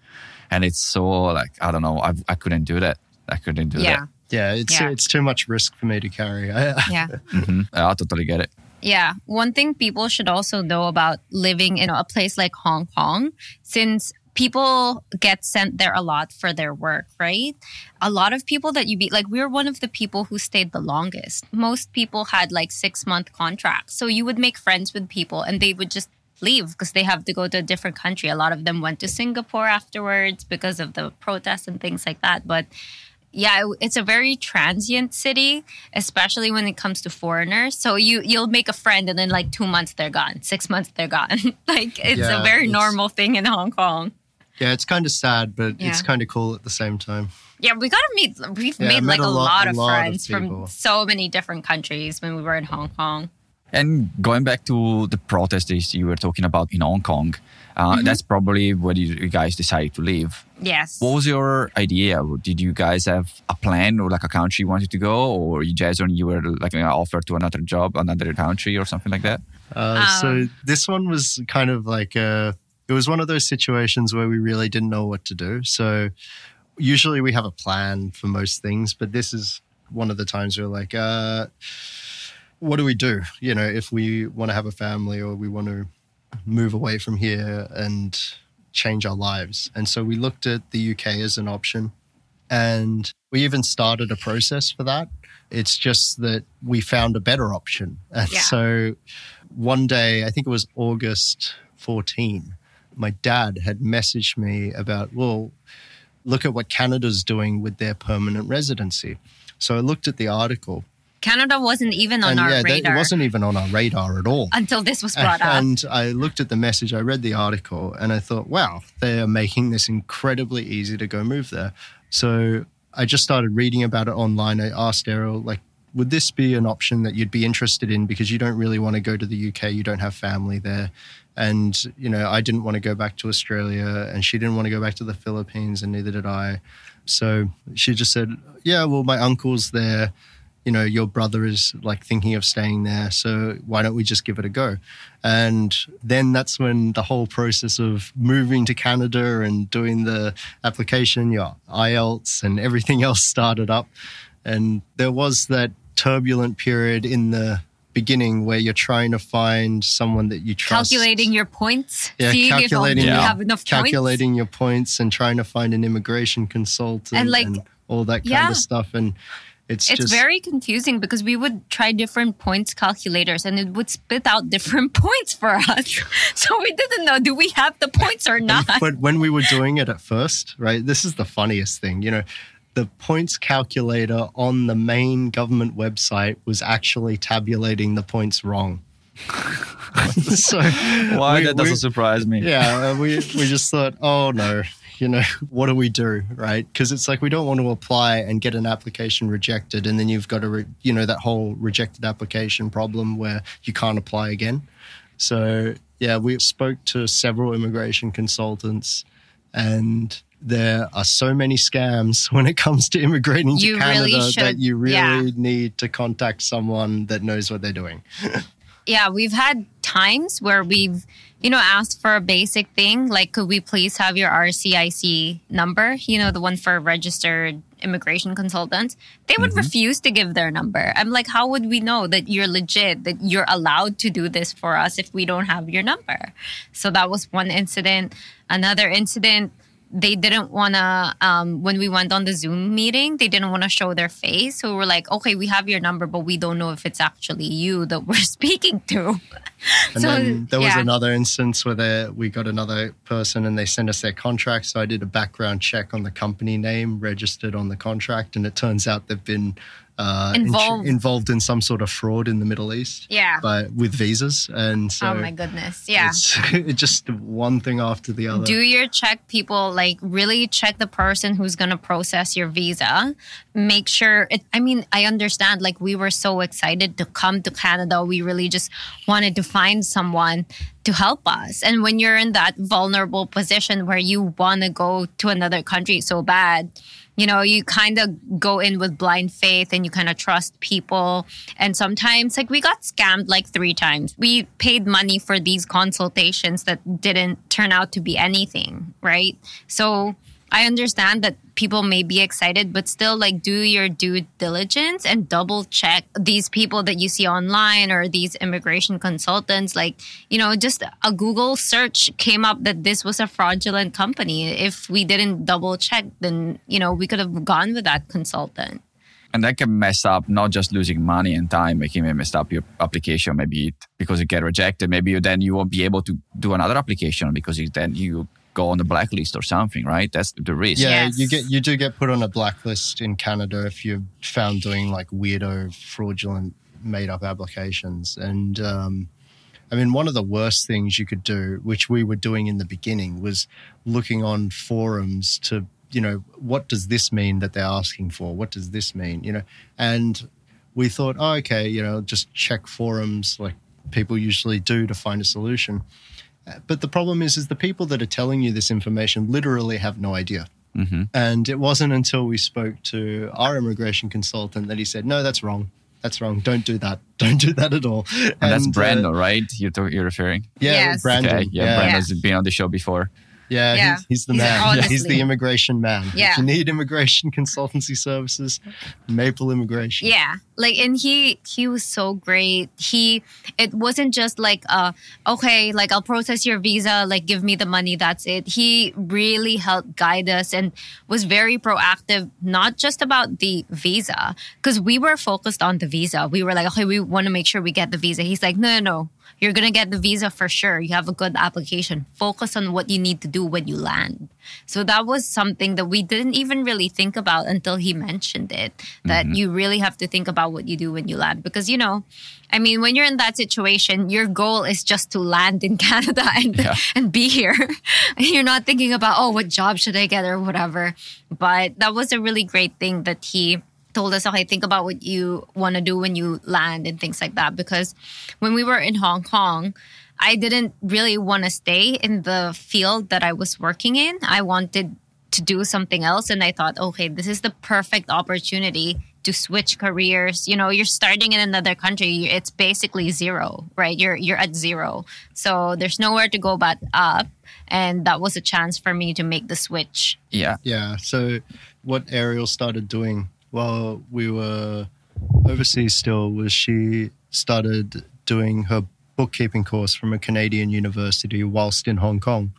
B: And it's so like, I don't know, I, I couldn't do that. I couldn't do
A: yeah.
B: that.
C: Yeah, it's yeah. it's too much risk for me to carry.
A: yeah.
B: mm-hmm. I totally get it.
A: Yeah. One thing people should also know about living in a place like Hong Kong, since people get sent there a lot for their work, right? A lot of people that you meet, like we're one of the people who stayed the longest. Most people had like six month contracts. So you would make friends with people and they would just leave because they have to go to a different country. A lot of them went to Singapore afterwards because of the protests and things like that. But yeah, it's a very transient city, especially when it comes to foreigners. So you you'll make a friend and then like two months they're gone, six months they're gone. like it's yeah, a very normal thing in Hong Kong.
C: Yeah, it's kind of sad, but yeah. it's kind of cool at the same time.
A: Yeah, we got to meet. We've yeah, made like a, lot, lot of lot friends of from so many different countries when we were in Hong Kong.
B: And going back to the protests you were talking about in Hong Kong, uh, mm-hmm. that's probably where you guys decided to live.
A: Yes.
B: What was your idea? Did you guys have a plan or like a country you wanted to go, or you just you were like offered to another job, another country, or something like that?
C: Uh, um, so this one was kind of like a it was one of those situations where we really didn't know what to do. So usually we have a plan for most things, but this is one of the times we're like, uh, what do we do? You know, if we want to have a family or we want to move away from here and change our lives. And so we looked at the UK as an option and we even started a process for that. It's just that we found a better option. And yeah. so one day, I think it was August 14, my dad had messaged me about, well, look at what Canada's doing with their permanent residency. So I looked at the article.
A: Canada wasn't even on
C: and
A: our
C: yeah,
A: radar.
C: It wasn't even on our radar at all.
A: Until this was brought
C: and, up. And I looked at the message, I read the article, and I thought, wow, they are making this incredibly easy to go move there. So I just started reading about it online. I asked Ariel, like, would this be an option that you'd be interested in because you don't really want to go to the UK, you don't have family there, and, you know, I didn't want to go back to Australia and she didn't want to go back to the Philippines and neither did I. So she just said, Yeah, well, my uncle's there. You know, your brother is like thinking of staying there. So why don't we just give it a go? And then that's when the whole process of moving to Canada and doing the application, your IELTS and everything else started up. And there was that turbulent period in the beginning where you're trying to find someone that you trust.
A: Calculating your points.
C: Yeah,
A: seeing
C: calculating
A: if
C: you
A: yeah. have enough
C: calculating
A: points.
C: your points and trying to find an immigration consultant and, like, and all that kind yeah. of stuff. And it's
A: it's
C: just,
A: very confusing because we would try different points calculators and it would spit out different points for us. so we didn't know do we have the points or not.
C: But when we were doing it at first, right? This is the funniest thing, you know the points calculator on the main government website was actually tabulating the points wrong.
B: so why we, that doesn't we, surprise me.
C: Yeah, we we just thought, oh no, you know, what do we do, right? Because it's like we don't want to apply and get an application rejected, and then you've got to, re- you know, that whole rejected application problem where you can't apply again. So yeah, we spoke to several immigration consultants, and there are so many scams when it comes to immigrating you to Canada really that you really yeah. need to contact someone that knows what they're doing.
A: yeah, we've had times where we've, you know, asked for a basic thing like, could we please have your RCIC number? You know, the one for registered immigration consultants. They would mm-hmm. refuse to give their number. I'm like, how would we know that you're legit, that you're allowed to do this for us if we don't have your number? So that was one incident. Another incident, they didn't want to um, when we went on the zoom meeting they didn't want to show their face. So we're like okay we have your number but we don't know if it's actually you that we're speaking to.
C: And so, then there was yeah. another instance where they, we got another person and they sent us their contract. So i did a background check on the company name registered on the contract and it turns out they've been uh,
A: Involved.
C: involved in some sort of fraud in the Middle East,
A: Yeah.
C: but with visas, and so
A: oh my goodness. Yeah.
C: it's, it's just one thing after the other.
A: Do your check, people. Like, really check the person who's going to process your visa. Make sure it, I mean, I understand, like, we were so excited to come to Canada. We really just wanted to find someone to help us. And when you're in that vulnerable position where you want to go to another country so bad, you know, you kind of go in with blind faith and you kind of trust people. And sometimes, like, we got scammed like three times. We paid money for these consultations that didn't turn out to be anything, right? So I understand that people may be excited, but still, like, do your due diligence and double check these people that you see online or these immigration consultants. Like, you know, just a Google search came up that this was a fraudulent company. If we didn't double check, then, you know, we could have gone with that consultant.
B: And that can mess up not just losing money and time, making it mess up your application, maybe it, because it get rejected. Maybe you, then you won't be able to do another application because then you go on the blacklist or something, right? That's the risk.
C: Yeah,
A: Yes.
C: you get you do get put on a blacklist in Canada if you're found doing like weirdo, fraudulent, made up applications. And um, I mean, one of the worst things you could do, which we were doing in the beginning, was looking on forums to you know what does this mean that they're asking for? What does this mean? You know, and we thought, oh, okay, you know, just check forums like people usually do to find a solution. But the problem is, is the people that are telling you this information literally have no idea.
B: hmm
C: And it wasn't until we spoke to our immigration consultant that he said, "No, that's wrong. That's wrong. Don't do that. Don't do that at all."
B: And, that's
C: uh,
B: right? You're, to- you're referring?
C: yeah,
A: Yes.
C: Brandon.
B: Okay. Yeah,
C: yeah,
B: Brandon's been on the show before.
C: Yeah,
A: Yeah.
C: He's, he's the
A: He's-
C: man. He's the immigration man.
A: Yeah.
C: If you need immigration consultancy services, Maple Immigration.
A: Yeah. Like and he he was so great. He it wasn't just like uh okay, like I'll process your visa, like give me the money, that's it. He really helped guide us and was very proactive, not just about the visa. Because we were focused on the visa. We were like, okay, we want to make sure we get the visa. He's like, no, no, no. You're gonna get the visa for sure. You have a good application. Focus on what you need to do when you land. So that was something that we didn't even really think about until he mentioned it. That mm-hmm. you really have to think about what you do when you land. Because, you know, I mean, when you're in that situation, your goal is just to land in Canada and,
B: Yeah.
A: and be here. you're not thinking about, oh, what job should I get or whatever. But that was a really great thing that he told us, okay, think about what you want to do when you land and things like that. Because when we were in Hong Kong, I didn't really want to stay in the field that I was working in. I wanted to do something else. And I thought, okay, this is the perfect opportunity to switch careers. You know, you're starting in another country. It's basically zero, right? You're you're at zero. So there's nowhere to go but up. And that was a chance for me to make the switch.
B: Yeah.
C: Yeah. So, what Ariel started doing while we were overseas still was she started doing her bookkeeping course from a Canadian university whilst in Hong Kong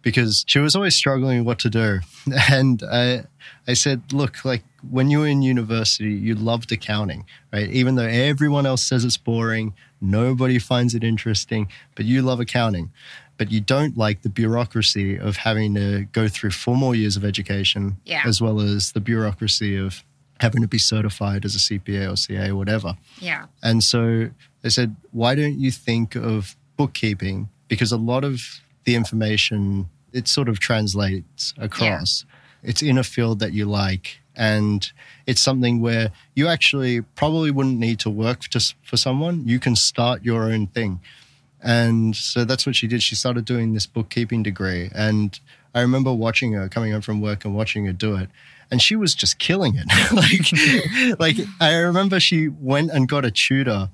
C: because she was always struggling what to do. And I, I said, look, like when you were in university, you loved accounting, right? Even though everyone else says it's boring, nobody finds it interesting, but you love accounting. But you don't like the bureaucracy of having to go through four more years of education,
A: Yeah.
C: as well as the bureaucracy of having to be certified as a CPA or CA or whatever.
A: Yeah.
C: And so they said, why don't you think of bookkeeping? Because a lot of the information, it sort of translates across. It's in a field that you like. And it's something where you actually probably wouldn't need to work to, for someone. You can start your own thing. And so that's what she did. She started doing this bookkeeping degree. And I remember watching her coming home from work and watching her do it. And she was just killing it. like, like I remember she went and got a tutor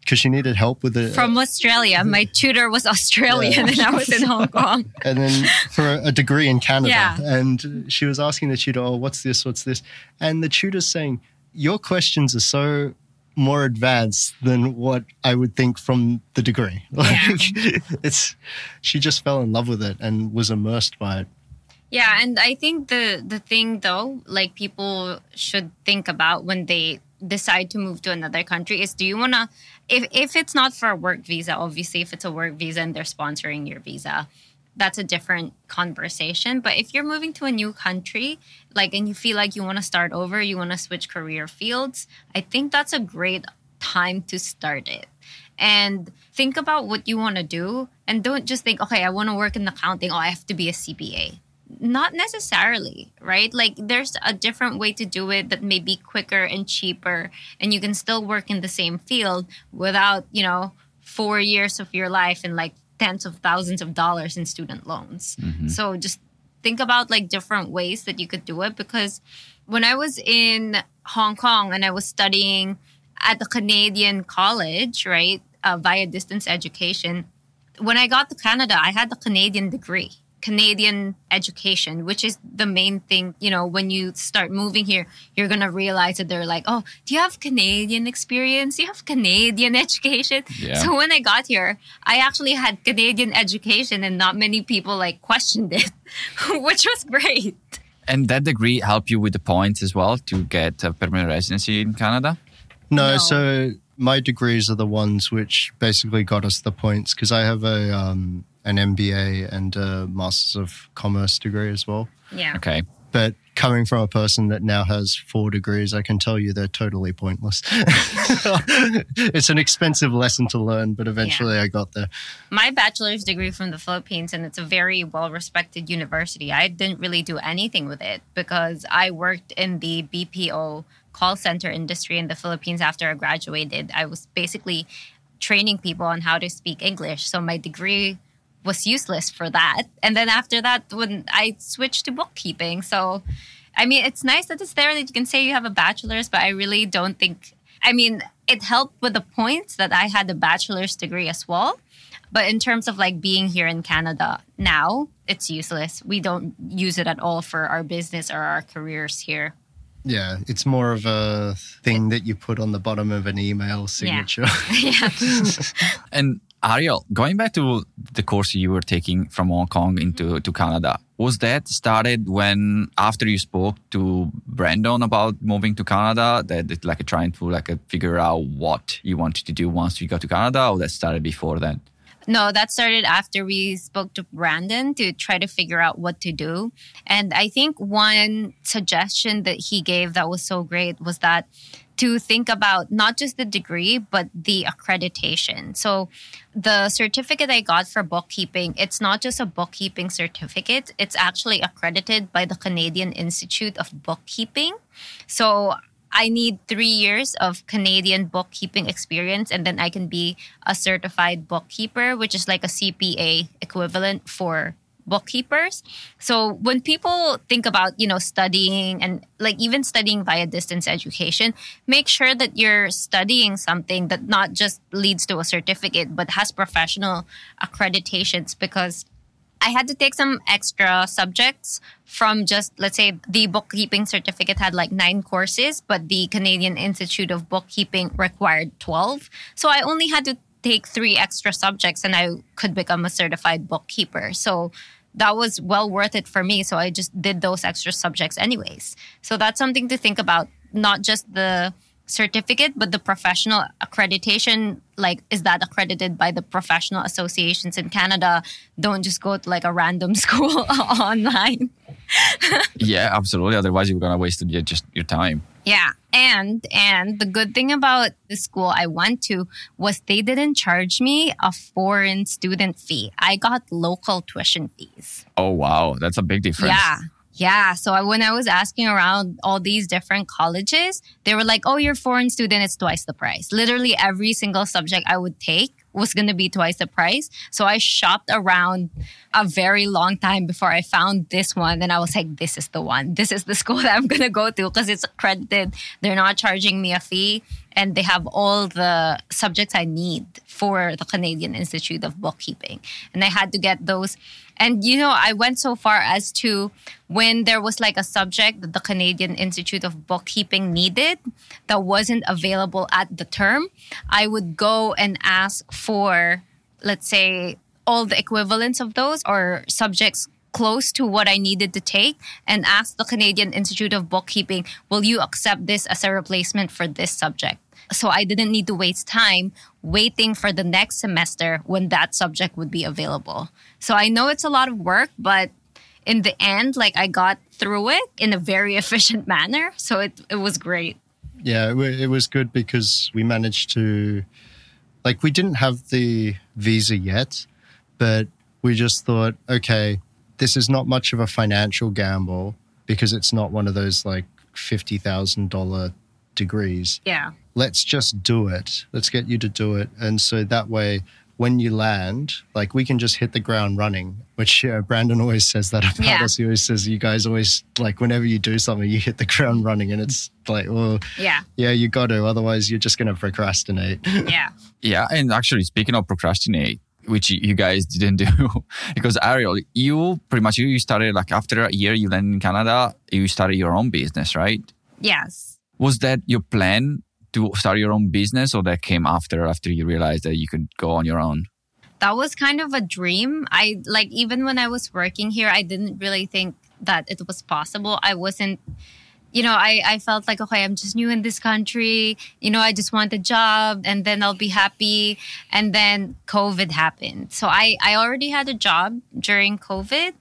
C: because she needed help with it.
A: From Australia. My tutor was Australian and I was in Hong Kong.
C: and then for a degree in Canada.
A: Yeah.
C: And she was asking the tutor, "Oh, what's this? What's this?" And the tutor's saying, "Your questions are so more advanced than what I would think from the degree." Like, it's she just fell in love with it and was immersed by it.
A: Yeah, and I think the the thing though, like people should think about when they decide to move to another country is do you want to if if it's not for a work visa, obviously if it's a work visa and they're sponsoring your visa, that's a different conversation. But if you're moving to a new country, like, and you feel like you want to start over, you want to switch career fields, I think that's a great time to start it. And think about what you want to do and don't just think, okay, I want to work in accounting. Oh, I have to be a CPA. Not necessarily, right? Like there's a different way to do it that may be quicker and cheaper, and you can still work in the same field without, you know, four years of your life and like tens of thousands of dollars in student loans.
B: Mm-hmm.
A: So just think about like different ways that you could do it because when I was in Hong Kong and I was studying at the Canadian college, right, uh, via distance education, when I got to Canada, I had the Canadian degree. Canadian education, which is the main thing. You know, when you start moving here, you're going to realize that they're like, oh, do you have Canadian experience? Do you have Canadian education?
B: Yeah.
A: So when I got here, I actually had Canadian education and not many people like questioned it, which was great.
B: And that degree help you with the points as well to get a permanent residency in Canada?
C: No,
A: No.
C: so my degrees are the ones which basically got us the points because I have a um, an MBA and a Masters of Commerce degree as well.
A: Yeah.
B: Okay.
C: But coming from a person that now has four degrees, I can tell you they're totally pointless. it's an expensive lesson to learn, but eventually I got there.
A: my bachelor's degree from the Philippines, and it's a very well respected university. I didn't really do anything with it because I worked in the BPO call center industry in the Philippines after I graduated. I was basically training people on how to speak English. So my degree was useless for that. And then after that, when I switched to bookkeeping. So, I mean, it's nice that it's there that you can say you have a bachelor's, but I really don't think, I mean, it helped with the points that I had a bachelor's degree as well. But in terms of like being here in Canada now, it's useless. We don't use it at all for our business or our careers here.
C: Yeah, it's more of a thing that you put on the bottom of an email signature.
A: yeah.
B: And Ariel, going back to the course you were taking from Hong Kong mm-hmm. into to Canada, was that started when after you spoke to Brandon about moving to Canada, that it, like trying to like figure out what you wanted to do once you got to Canada, or that started before then?
A: No, that started after we spoke to Brandon to try to figure out what to do. And I think one suggestion that he gave that was so great was that to think about not just the degree, but the accreditation. So the certificate I got for bookkeeping, it's not just a bookkeeping certificate, it's actually accredited by the Canadian Institute of Bookkeeping. So I need three years of Canadian bookkeeping experience, and then I can be a certified bookkeeper, which is like a CPA equivalent for bookkeepers. So when people think about, you know, studying and like even studying via distance education, make sure that you're studying something that not just leads to a certificate, but has professional accreditations because I had to take some extra subjects from just, let's say, the bookkeeping certificate had like nine courses, but the Canadian Institute of Bookkeeping required 12. So I only had to take three extra subjects and I could become a certified bookkeeper. So that was well worth it for me. So I just did those extra subjects anyways. So that's something to think about, not just the certificate, but the professional accreditation. Like, is that accredited by the professional associations in Canada? Don't just go to like a random school online.
B: Yeah, absolutely. Otherwise, you're gonna waste your, just your time.
A: Yeah. And and the good thing about the school I went to was they didn't charge me a foreign student fee. I got local tuition fees.
B: Oh wow, that's a big difference.
A: Yeah. Yeah. So I, when I was asking around all these different colleges, they were like, oh, you're a foreign student, it's twice the price. Literally every single subject I would take was going to be twice the price. So I shopped around a very long time before I found this one. And I was like, this is the one. This is the school that I'm going to go to because it's accredited. They're not charging me a fee and they have all the subjects I need for the Canadian Institute of Bookkeeping. And I had to get those. And, you know, I went so far as to when there was like a subject that the Canadian Institute of Bookkeeping needed that wasn't available at the term, I would go and ask for, let's say, all the equivalents of those or subjects close to what I needed to take and ask the Canadian Institute of Bookkeeping, will you accept this as a replacement for this subject? So I didn't need to waste time waiting for the next semester when that subject would be available. So I know it's a lot of work, but in the end, like I got through it in a very efficient manner. So it, it was great.
C: Yeah, it, it was good because we managed to, like, we didn't have the visa yet, but we just thought, okay, this is not much of a financial gamble because it's not one of those like $50,000 degrees.
A: Yeah.
C: Let's just do it. Let's get you to do it. And so that way, when you land, like we can just hit the ground running, which uh, Brandon always says that about
A: Yeah.
C: us. He always says, you guys always, like, whenever you do something, you hit the ground running. And it's like, well,
A: Yeah.
C: yeah, you got to. Otherwise, you're just going to procrastinate.
A: Yeah.
B: Yeah, and actually, speaking of procrastinate, which you you guys didn't do, because Ariel, you pretty much you started like after a year you landed in Canada, you started your own business, right?
A: Yes.
B: Was that your plan to start your own business, or that came after after you realized that you could go on your own?
A: that was kind of a dream. I like even when I was working here, I didn't really think that it was possible. I wasn't, you know, I, I felt like, okay, I'm just new in this country. You know, I just want a job and then I'll be happy. And then COVID happened. So I, I already had a job during COVID,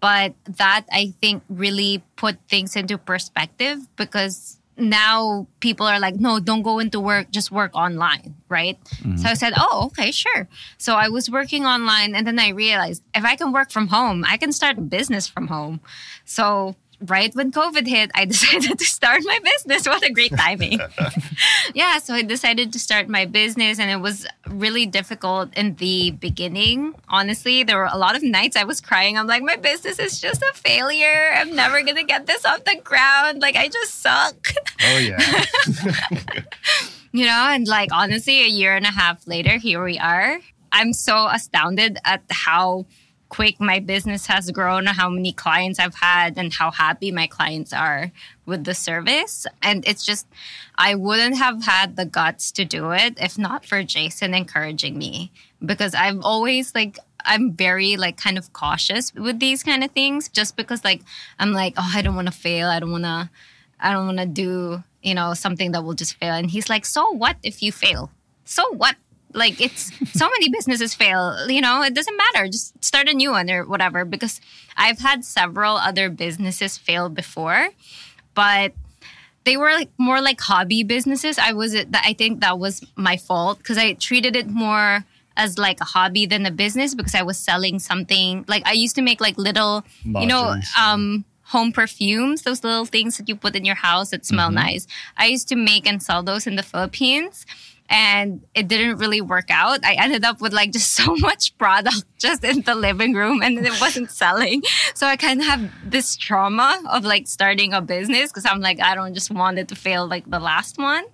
A: but that I think really put things into perspective because now people are like, no, don't go into work, just work online, right? Mm-hmm. So I said, oh, okay, sure. So I was working online and then I realized if I can work from home, I can start a business from home. So right when COVID hit, I decided to start my business. What a great timing. yeah, so I decided to start my business and it was really difficult in the beginning. Honestly, there were a lot of nights I was crying. I'm like, my business is just a failure. I'm never going to get this off the ground. Like, I just suck.
C: oh, yeah.
A: you know, and like honestly, a year and a half later, here we are. I'm so astounded at how quick my business has grown, how many clients I've had, and how happy my clients are with the service. And it's just, I wouldn't have had the guts to do it if not for Jason encouraging me because I've always like, I'm very like kind of cautious with these kind of things just because like I'm like, oh, I don't want to fail. I don't want to I don't want to do, you know, something that will just fail. And he's like, so what if you fail? So what? Like it's so many businesses fail, you know, it doesn't matter. Just start a new one or whatever. Because I've had several other businesses fail before, but they were like more like hobby businesses. I was, I think that was my fault because I treated it more as like a hobby than a business because I was selling something like I used to make like little, you know, um, home perfumes, those little things that you put in your house that smell nice. I used to make and sell those in the Philippines. And it didn't really work out. I ended up with like just so much product just in the living room and it wasn't selling. So I kind of have this trauma of like starting a business because I'm like, I don't just want it to fail like the last one.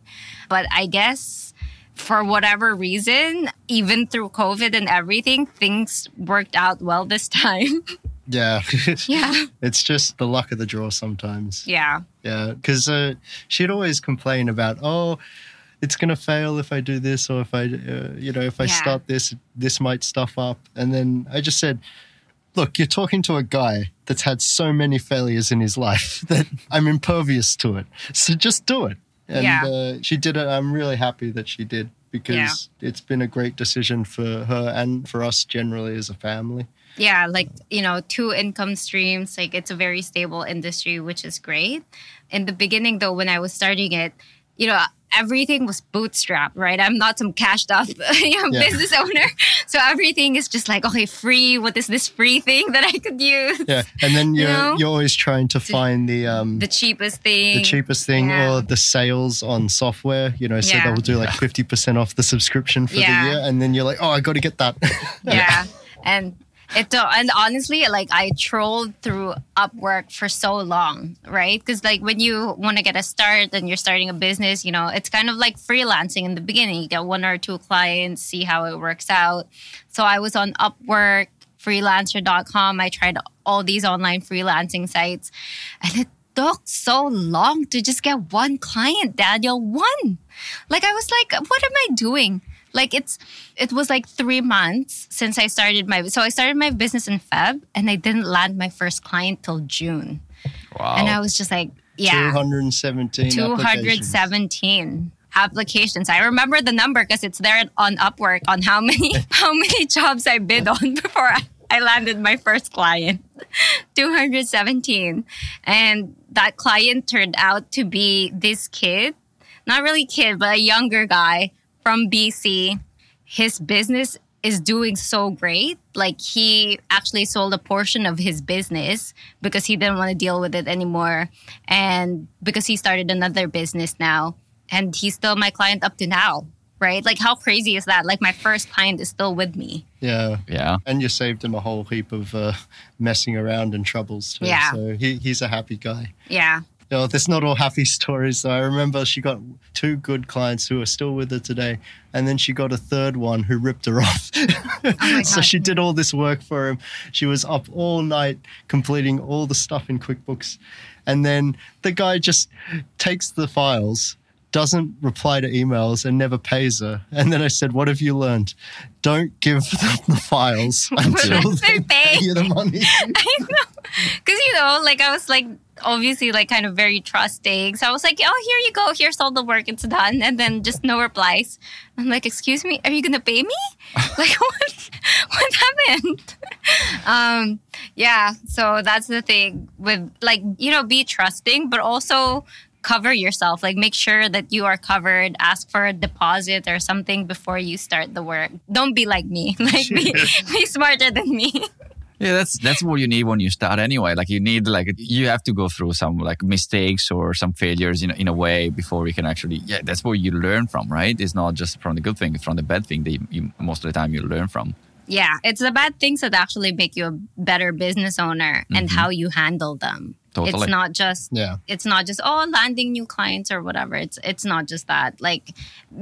A: But I guess for whatever reason, even through COVID and everything, things worked out well this time.
C: Yeah.
A: yeah.
C: it's just the luck of the draw sometimes.
A: Yeah.
C: Yeah. Because uh, she'd always complain about, oh, it's going to fail if I do this, or if I, uh, you know, if I
A: Yeah.
C: start this, this might stuff up. And then I just said, look, you're talking to a guy that's had so many failures in his life that I'm impervious to it. So just do it. And
A: Yeah.
C: uh, she did it. I'm really happy that she did because it's been a great decision for her and for us generally as a family.
A: yeah like you know two income streams like it's a very stable industry which is great in the beginning though when i was starting it you know everything was bootstrapped right i'm not some cashed up you know,
C: Yeah.
A: business owner so everything is just like okay free what is this free thing that i could use
C: Yeah, and then
A: You
C: you're
A: know?
C: you're always trying to find the um
A: the cheapest thing
C: the cheapest thing
A: Yeah.
C: or the sales on software. You know, so
A: Yeah.
C: they'll do like fifty percent off the subscription for
A: Yeah.
C: the year, and then you're like, oh, I got to get that.
A: yeah and it and honestly like i trolled through upwork for so long right? Because like when you want to get a start and you're starting a business you know it's kind of like freelancing in the beginning. You get one or two clients see how it works out. So i was on upwork freelancer.com i tried all these online freelancing sites and it took so long to just get one client daniel one. Like i was like what am i doing like it's it was like three months since i started my so i started my business in feb and i didn't land my first client till june
B: Wow.
A: and i was just like
C: Two
A: yeah
C: hundred and seventeen.
A: 217 applications. I remember the number because it's there on Upwork on how many how many jobs I bid on before I, I landed my first client. 217. And that client turned out to be this kid, not really kid, but a younger guy from BC. His business is doing so great. Like he actually sold a portion of his business because he didn't want to deal with it anymore. And because he started another business now. And he's still my client up to now. Right? Like how crazy is that? Like my first client is still with me.
C: Yeah.
B: Yeah.
C: And you saved him a whole heap of uh, messing around and troubles. Too.
A: Yeah.
C: So he, he's a happy guy.
A: Yeah.
C: No, there's not all happy stories. So I remember she got two good clients who are still with her today, and then she got a third one who ripped her off.
A: Oh my
C: so she did all this work for him. She was up all night completing all the stuff in QuickBooks, and then the guy just takes the files. Doesn't reply to emails and never pays her. And then I said, "What have you learned? Don't give them the files until
A: they
C: they
A: pay."
C: pay you the money."
A: I know. Because, you know, like I was like, obviously, like kind of very trusting. So I was like, oh, here you go. Here's all the work. It's done. And then just no replies. I'm like, excuse me, are you going to pay me? like, what, what happened? um, yeah. So that's the thing with like, you know, be trusting, but also cover yourself. Like, make sure that you are covered. Ask for a deposit or something before you start the work. Don't be like me. Like, be, be smarter than me.
B: Yeah, that's that's what you need when you start anyway. Like you need like you have to go through some like mistakes or some failures in a, in a way before we can actually yeah. That's where you learn from, right? It's not just from the good thing, it's from the bad thing that you, you, most of the time you learn from.
A: Yeah, it's the bad things that actually make you a better business owner and mm-hmm. how you handle them.
B: Totally.
A: It's not just
C: Yeah.
A: it's not just oh landing new clients or whatever. It's it's not just that. Like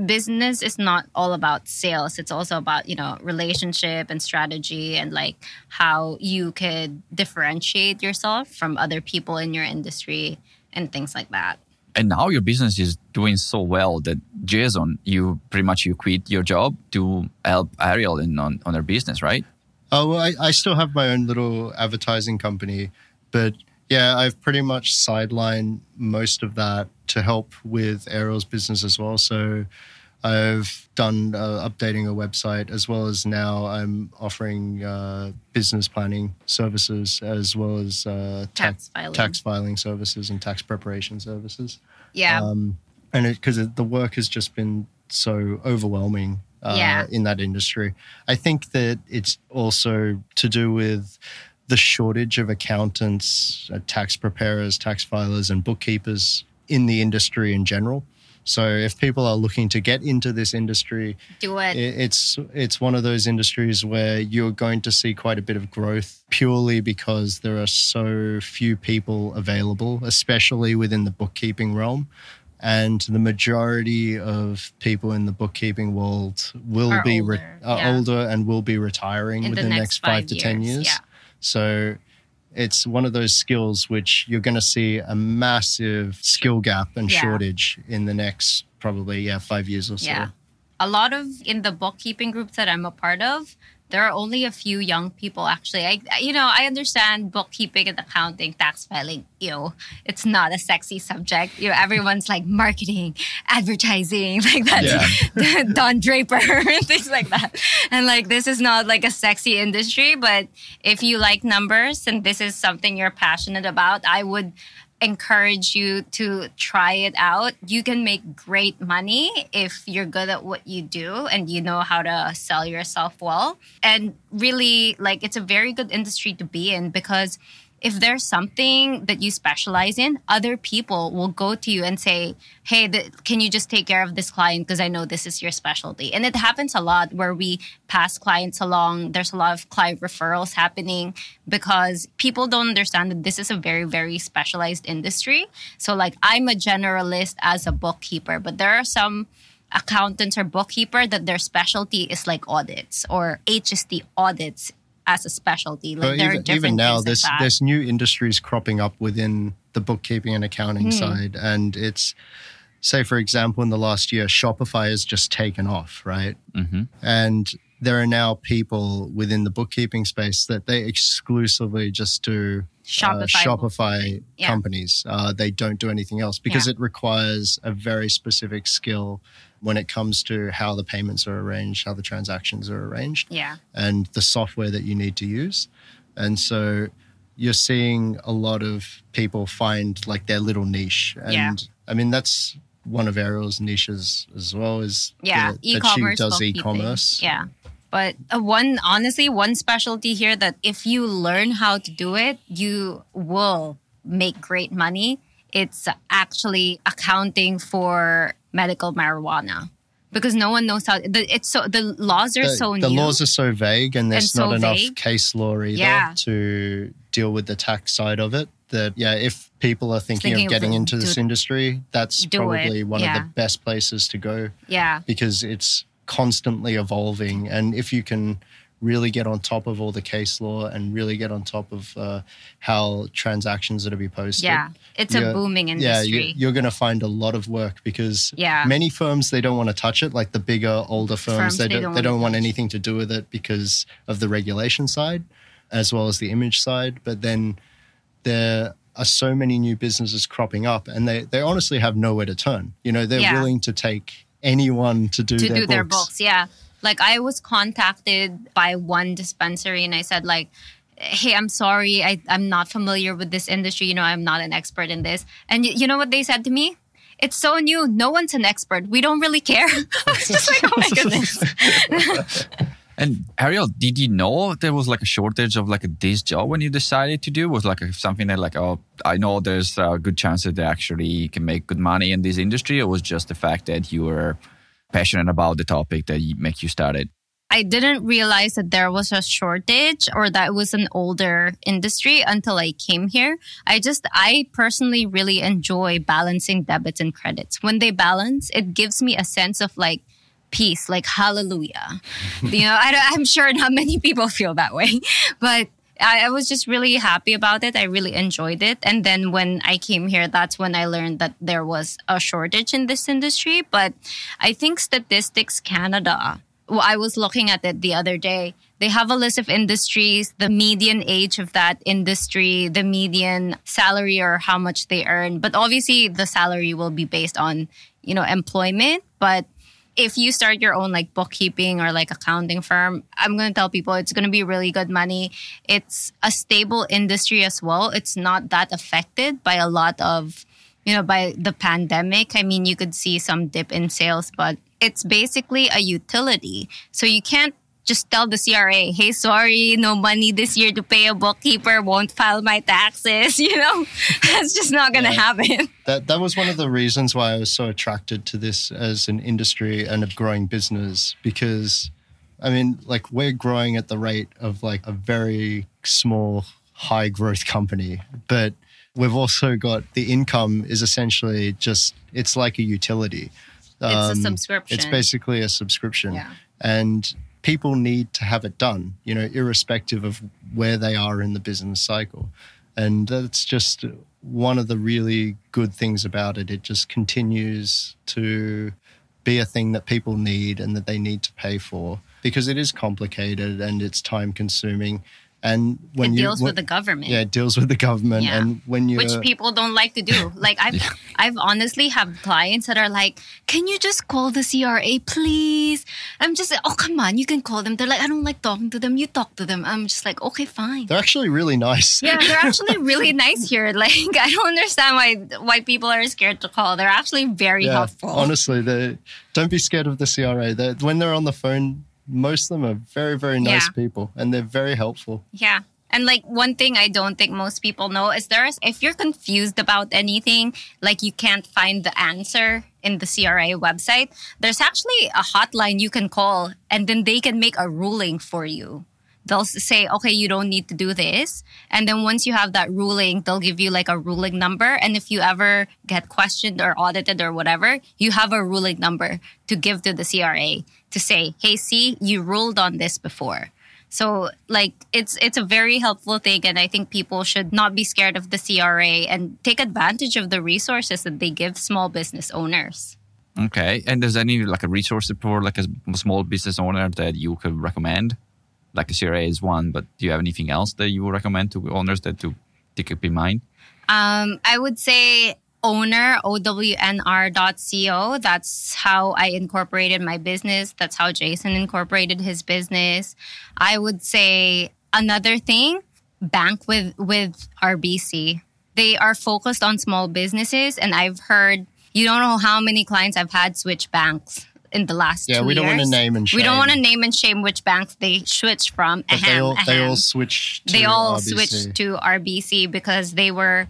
A: business is not all about sales. It's also about, you know, relationship and strategy and like how you could differentiate yourself from other people in your industry and things like that.
B: And now your business is doing so well that Jason, you pretty much you quit your job to help Ariel in on, on her business, right?
C: Oh, well, I, I still have my own little advertising company, but yeah, I've pretty much sidelined most of that to help with Ariel's business as well. So I've done uh, updating a website as well as now I'm offering uh, business planning services as well as uh,
A: Tax filing.
C: tax filing services and tax preparation services.
A: Yeah.
C: Um, and because the work has just been so overwhelming uh,
A: Yeah.
C: in that industry. I think that it's also to do with the shortage of accountants, uh, tax preparers, tax filers, and bookkeepers in the industry in general. So if people are looking to get into this industry,
A: Do it.
C: it- it's it's one of those industries where you're going to see quite a bit of growth purely because there are so few people available, especially within the bookkeeping realm. And the majority of people in the bookkeeping world will
A: Are
C: be
A: older,
C: are
A: yeah.
C: older and will be retiring
A: In
C: within the
A: next
C: next five,
A: five
C: to ten
A: years,
C: years.
A: yeah.
C: So it's one of those skills which you're going to see a massive skill gap and
A: Yeah.
C: shortage in the next probably yeah five years or so.
A: Yeah. A lot of in the bookkeeping groups that I'm a part of, there are only a few young people actually. I you know, I understand bookkeeping and accounting, tax filing, you know, it's not a sexy subject. You know, everyone's like marketing, advertising, like that. Don Draper and things like that. And like this is not like a sexy industry, but if you like numbers and this is something you're passionate about, I would encourage you to try it out. You can make great money if you're good at what you do and you know how to sell yourself well. And really, like, it's a very good industry to be in because if there's something that you specialize in, other people will go to you and say, Hey, th- can you just take care of this client? Because I know this is your specialty. And it happens a lot where we pass clients along. There's a lot of client referrals happening because people don't understand that this is a very, very specialized industry. So, like, I'm a generalist as a bookkeeper, but there are some accountants or bookkeeper that their specialty is like audits or HST audits as a specialty. Like
C: But
A: there are
C: even,
A: different
C: even now, there's
A: like that.
C: there's new industries cropping up within the bookkeeping and accounting
A: Hmm.
C: side, and it's say for example, in the last year, Shopify has just taken off, right?
B: hmm
C: And there are now people within the bookkeeping space that they exclusively just do
A: Shopify.
C: Shopify
A: Yeah.
C: companies. Uh, they don't do anything else because
A: Yeah.
C: it requires a very specific skill when it comes to how the payments are arranged, how the transactions are arranged,
A: yeah.
C: and the software that you need to use. And so you're seeing a lot of people find like their little niche. And
A: Yeah.
C: I mean, that's one of Ariel's niches as well is
A: Yeah.
C: the-
A: E-commerce.
C: that she does e-commerce.
A: Yeah. But uh, one, honestly, one specialty here that if you learn how to do it, you will make great money. It's actually accounting for medical marijuana because no one knows how. The, it's so the laws are
C: the,
A: so
C: the
A: new.
C: laws are so vague and there's
A: And so
C: not enough
A: vague.
C: case law either
A: Yeah.
C: to deal with the tax side of it that yeah if people are thinking,
A: Thinking
C: of
A: of
C: getting
A: the-
C: into this industry that's probably
A: it,
C: one
A: yeah.
C: of the best places to go
A: yeah.
C: because it's constantly evolving and if you can really get on top of all the case law and really get on top of uh, how transactions are to be posted
A: Yeah. It's a
C: you're-
A: booming
C: yeah
A: industry.
C: you, you're going to find a lot of work because
A: Yeah.
C: many firms they don't want to touch it like the bigger older firms,
A: Firms,
C: they,
A: they
C: don't,
A: don't
C: they don't want anything to do with it because of the regulation side as well as the image side but then there are so many new businesses cropping up and they, they honestly have nowhere to turn you know they're
A: Yeah.
C: willing to take anyone to do,
A: to
C: their,
A: do their books. Yeah. Like I was contacted by one dispensary and I said like, hey, I'm sorry, I, I'm not familiar with this industry. You know, I'm not an expert in this. And y- you know what they said to me? It's so new. No one's an expert. We don't really care. I was just like, oh my goodness.
B: And Ariel, did you know there was like a shortage of like a this job when you decided to do? Was like something that like, oh, I know there's a good chance that they actually can make good money in this industry, or was just the fact that you were passionate about the topic that you, make you started?
A: I didn't realize that there was a shortage or that it was an older industry until I came here. I just, I personally really enjoy balancing debits and credits. When they balance, it gives me a sense of like peace, like hallelujah. you know, I, I'm sure not many people feel that way, but I, I was just really happy about it. I really enjoyed it. And then when I came here, that's when I learned that there was a shortage in this industry. But I think Statistics Canada, well, I was looking at it the other day. They have a list of industries, the median age of that industry, the median salary or how much they earn. But obviously, the salary will be based on, you know, employment. But if you start your own like bookkeeping or like accounting firm, I'm going to tell people it's going to be really good money. It's a stable industry as well. It's not that affected by a lot of, you know, by the pandemic. I mean, you could see some dip in sales, but it's basically a utility. So you can't just tell the CRA, hey, sorry, no money this year to pay a bookkeeper, won't file my taxes. You know, that's just not going to
C: Yeah.
A: happen.
C: that that was one of the reasons why I was so attracted to this as an industry and a growing business because I mean like we're growing at the rate of like a very small high growth company but we've also got the income is essentially just it's like a utility
A: It's a
C: Um,
A: subscription.
C: it's basically a subscription
A: Yeah.
C: and people need to have it done you know irrespective of where they are in the business cycle. And that's just one of the really good things about it. It just continues to be a thing that people need and that they need to pay for because it is complicated and it's time consuming and when
A: it
C: you
A: deals
C: when-
A: with the government.
C: yeah it deals with the government
A: Yeah.
C: and when you
A: which people don't like to do. Like I've I've honestly have clients that are like, "Can you just call the CRA, please?" I'm just like, "Oh, come on, you can call them." They're like, "I don't like talking to them. You talk to them." I'm just like, "Okay, fine."
C: they're actually really nice
A: Yeah, they're actually really nice here. Like I don't understand why why people are scared to call. They're actually very helpful.
C: Honestly, they don't be scared of the CRA. They're, when they're on the phone, most of them are very, very nice
A: Yeah.
C: people, and they're very helpful.
A: Yeah. And like one thing I don't think most people know is there's if you're confused about anything, like you can't find the answer in the CRA website, there's actually a hotline you can call and then they can make a ruling for you. They'll say, okay, you don't need to do this. And then once you have that ruling, they'll give you like a ruling number. And if you ever get questioned or audited or whatever, you have a ruling number to give to the CRA to say, hey, see, you ruled on this before. So like it's it's a very helpful thing and I think people should not be scared of the CRA and take advantage of the resources that they give small business owners.
B: Okay. And there's any like a resource for like a small business owner that you could recommend? Like a CRA is one, but do you have anything else that you would recommend to owners that to to keep in mind?
A: Um, I would say owner, ownr.co. That's how I incorporated my business. That's how Jason incorporated his business. I would say another thing, bank with, with RBC. They are focused on small businesses. And I've heard, you don't know how many clients I've had switch banks in the last
C: yeah, we don't
A: years.
C: want to name and shame.
A: We don't want to name and shame which banks they switched from.
C: But they
A: Ahem,
C: all they all switched.
A: They all
C: RBC.
A: switched to RBC because they were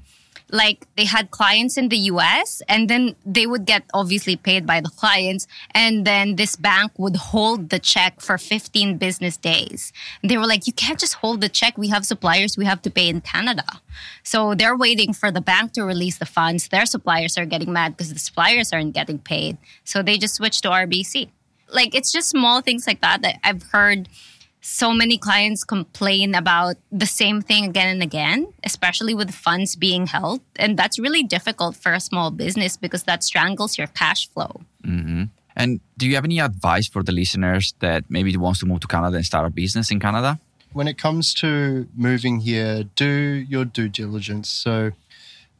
A: like they had clients in the US and then they would get obviously paid by the clients and then this bank would hold the check for 15 business days. And they were like you can't just hold the check we have suppliers we have to pay in Canada. So they're waiting for the bank to release the funds. Their suppliers are getting mad because the suppliers aren't getting paid. So they just switched to RBC. Like it's just small things like that that I've heard so many clients complain about the same thing again and again, especially with funds being held. And that's really difficult for a small business because that strangles your cash flow. Mm-hmm.
B: And do you have any advice for the listeners that maybe wants to move to Canada and start a business in Canada?
C: when it comes to moving here, do your due diligence. So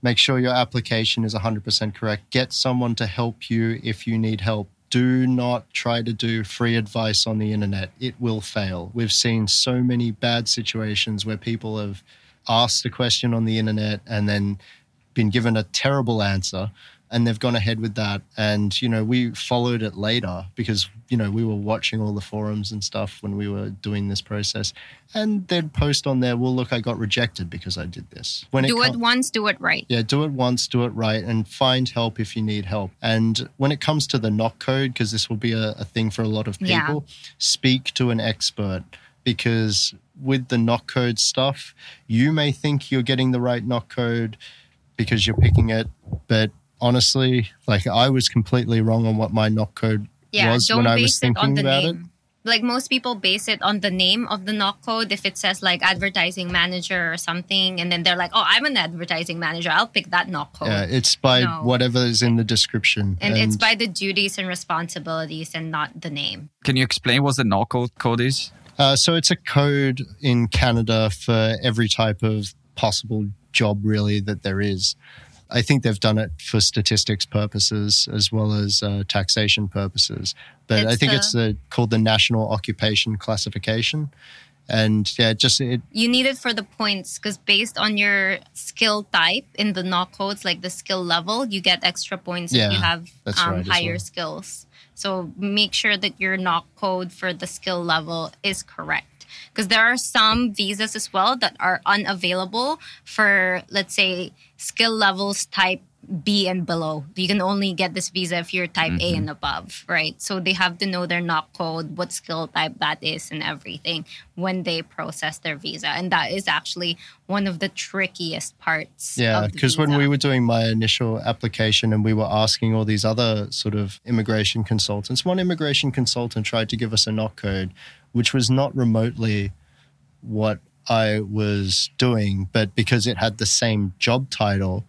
C: make sure your application is 100% correct. Get someone to help you if you need help. Do not try to do free advice on the internet. It will fail. We've seen so many bad situations where people have asked a question on the internet and then been given a terrible answer and they've gone ahead with that and you know we followed it later because you know we were watching all the forums and stuff when we were doing this process and they'd post on there well look i got rejected because i did this when
A: do it
C: com-
A: once, do it right.
C: yeah, do it once, do it right, and find help if you need help. And when it comes to the NOC code, because this will be a, a thing for a lot of
A: Yeah.
C: people, speak to an expert because with the NOC code stuff, you may think you're getting the right NOC code because you're picking it, but honestly, like I was completely wrong on what my NOC code
A: Yeah,
C: was
A: don't
C: when I
A: base
C: was
A: it on
C: thinking
A: the
C: about it.
A: name. Like most people base it on the name of the NOC code. If it says like advertising manager or something, and then they're like, oh, I'm an advertising manager. I'll pick that NOC code.
C: Yeah, it's by
A: No.
C: whatever is in the description.
A: and, it's by the duties and responsibilities and not the name.
B: Can you explain what the NOC code code is?
C: Uh, so it's a code in Canada for every type of possible job, really, that there is. I think they've done it for statistics purposes as well as uh, taxation purposes. But I think
A: the-
C: it's the, called the National Occupation Classification. And yeah, just it,
A: You need it for the points because based on your skill type in the NOC codes, like the skill level, you get extra points
C: Yeah,
A: if you have um,
C: right
A: higher
C: well.
A: skills. So make sure that your NOC code for the skill level is correct. Because there are some visas as well that are unavailable for, let's say, skill levels type B and below. You can only get this visa if you're type A mm-hmm. and above, right? So they have to know their NOC code, what skill type that is, and everything when they process their visa. And that is actually one of the trickiest parts.
C: Yeah, because when we were doing my initial application and we were asking all these other sort of immigration consultants, one immigration consultant tried to give us a NOC code, which was not remotely what I was doing, but because it had the same job title,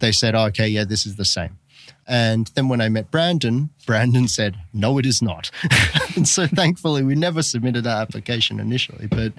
C: they said, oh, okay, yeah, this is the same. And then when I met Brandon, Brandon said, no, it is not. and so thankfully, we never submitted our application initially. But,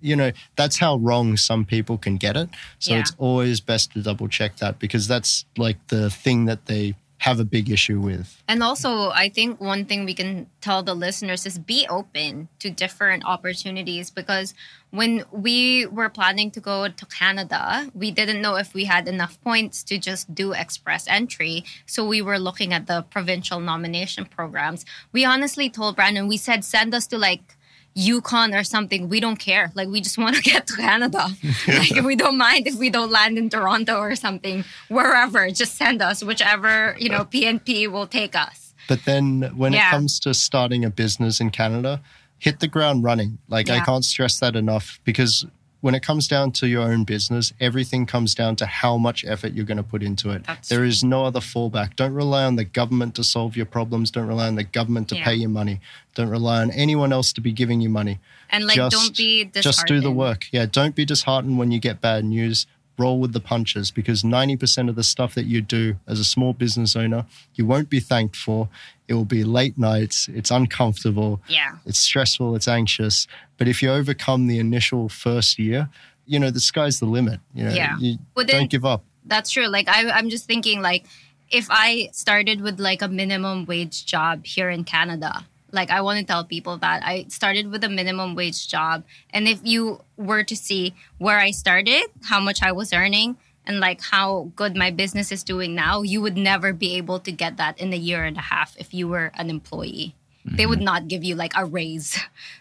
C: you know, that's how wrong some people can get it. So
A: Yeah.
C: it's always best to double check that because that's like the thing that they have a big issue with.
A: And also, I think one thing we can tell the listeners is be open to different opportunities because when we were planning to go to Canada, we didn't know if we had enough points to just do express entry. So we were looking at the provincial nomination programs. We honestly told Brandon, we said, send us to like Yukon or something. We don't care. Like we just want to get to Canada. like we don't mind if we don't land in Toronto or something. Wherever, just send us whichever you know PNP will take us.
C: But then when
A: Yeah.
C: it comes to starting a business in Canada, hit the ground running. Like I can't stress that enough because when it comes down to your own business, everything comes down to how much effort you're going to put into it.
A: That's
C: There is no other fallback. Don't rely on the government to solve your problems. Don't rely on the government to
A: Yeah.
C: pay you money. Don't rely on anyone else to be giving you money.
A: And like,
C: Just-
A: don't be disheartened.
C: Just do the work. Yeah, don't be disheartened when you get bad news. Roll with the punches because 90% of the stuff that you do as a small business owner, you won't be thanked for. It will be late nights, it's uncomfortable,
A: Yeah.
C: it's stressful, it's anxious. But if you overcome the initial first year, you know, the sky's the limit. You know,
A: Yeah.
C: you
A: But then-
C: don't give up.
A: That's true. Like I, I'm just thinking like if I started with like a minimum wage job here in Canada, like I want to tell people that I started with a minimum wage job. And if you were to see where I started, how much I was earning, and like how good my business is doing now, you would never be able to get that in a year and a half if you were an employee. They would mm-hmm. not give you like a raise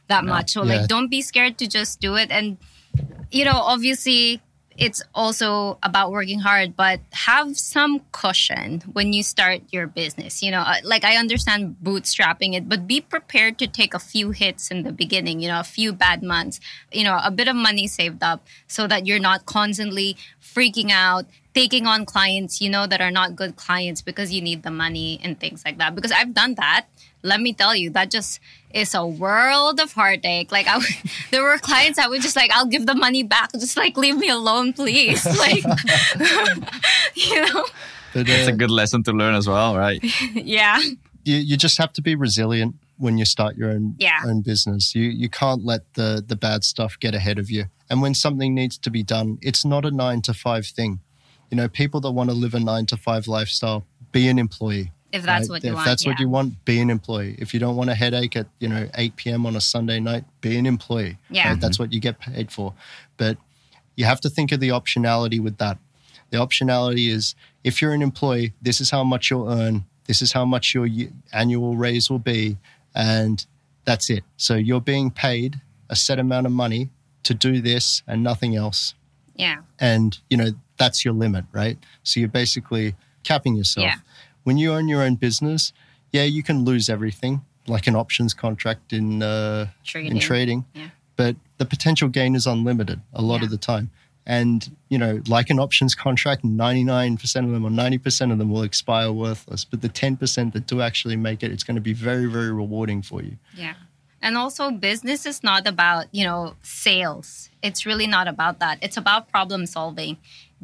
A: that much. So
C: Yeah.
A: like don't be scared to just do it and you know, obviously it's also about working hard, but have some cushion when you start your business. You know, uh, like I understand bootstrapping it, but be prepared to take a few hits in the beginning, you know, a few bad months, you know, a bit of money saved up so that you're not constantly freaking out, taking on clients, you know, that are not good clients because you need the money and things like that. Because I've done that. Let me tell you, that just is a world of heartache. Like I, there were clients I would just like, I'll give the money back. Just like leave me alone, please. Like, you know,
C: But
B: It's
C: uh,
B: a good lesson to learn as well, right?
A: yeah,
C: you, you just have to be resilient when you start your own
A: Yeah.
C: own business. You you can't let the the bad stuff get ahead of you. And when something needs to be done, it's not a nine to five thing. You know, people that want to live a nine to five lifestyle, be an employee.
A: If that's
C: right?
A: what you
C: if
A: want.
C: that's what you want, be an employee. If you don't want a headache at you know 8 p.m. on a Sunday night, be an employee.
A: Yeah.
C: right? that's mm-hmm. what you get paid for. But you have to think of the optionality with that. The optionality is if you're an employee, this is how much you'll earn. This is how much your annual raise will be, and that's it. So you're being paid a set amount of money to do this and nothing else
A: Yeah,
C: and you know that's your limit right so you're basically capping yourself
A: Yeah.
C: When you own your own business yeah you can lose everything like an options contract in uh,
A: Trading.
C: in trading
A: Yeah.
C: but the potential gain is unlimited a lot
A: Yeah.
C: of the time and you know like an options contract 99% of them or 90% of them will expire worthless but the 10% that do actually make it it's going to be very very rewarding for you
A: Yeah. And also business is not about, you know, sales. It's really not about that. It's about problem solving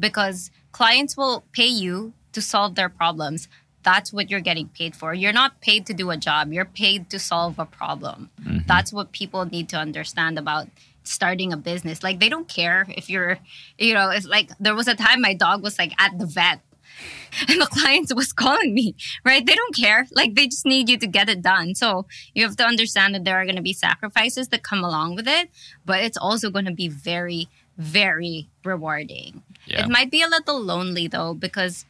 A: because clients will pay you to solve their problems. That's what you're getting paid for. You're not paid to do a job. You're paid to solve a problem. Mm-hmm. That's what people need to understand about starting a business. Like they don't care if you're, you know, it's like there was a time my dog was like at the vet and the client was calling me, right? They don't care. Like they just need you to get it done. So you have to understand that there are going to be sacrifices that come along with it, but it's also going to be very, very rewarding.
B: Yeah.
A: It might be a little lonely though, because,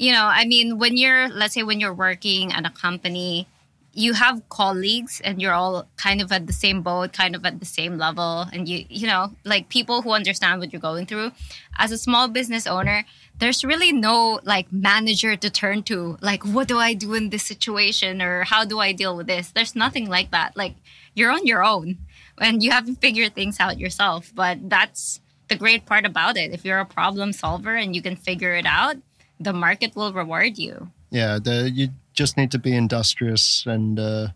A: you know, I mean, when you're, let's say, when you're working at a company, you have colleagues and you're all kind of at the same boat, kind of at the same level, and you, you know, like people who understand what you're going through. As a small business owner, there's really no like manager to turn to. Like, what do I do in this situation, or how do I deal with this? There's nothing like that. Like, you're on your own, and you have to figure things out yourself. But that's the great part about it. If you're a problem solver and you can figure it out, the market will reward you.
C: Yeah, the, you just need to be industrious and uh,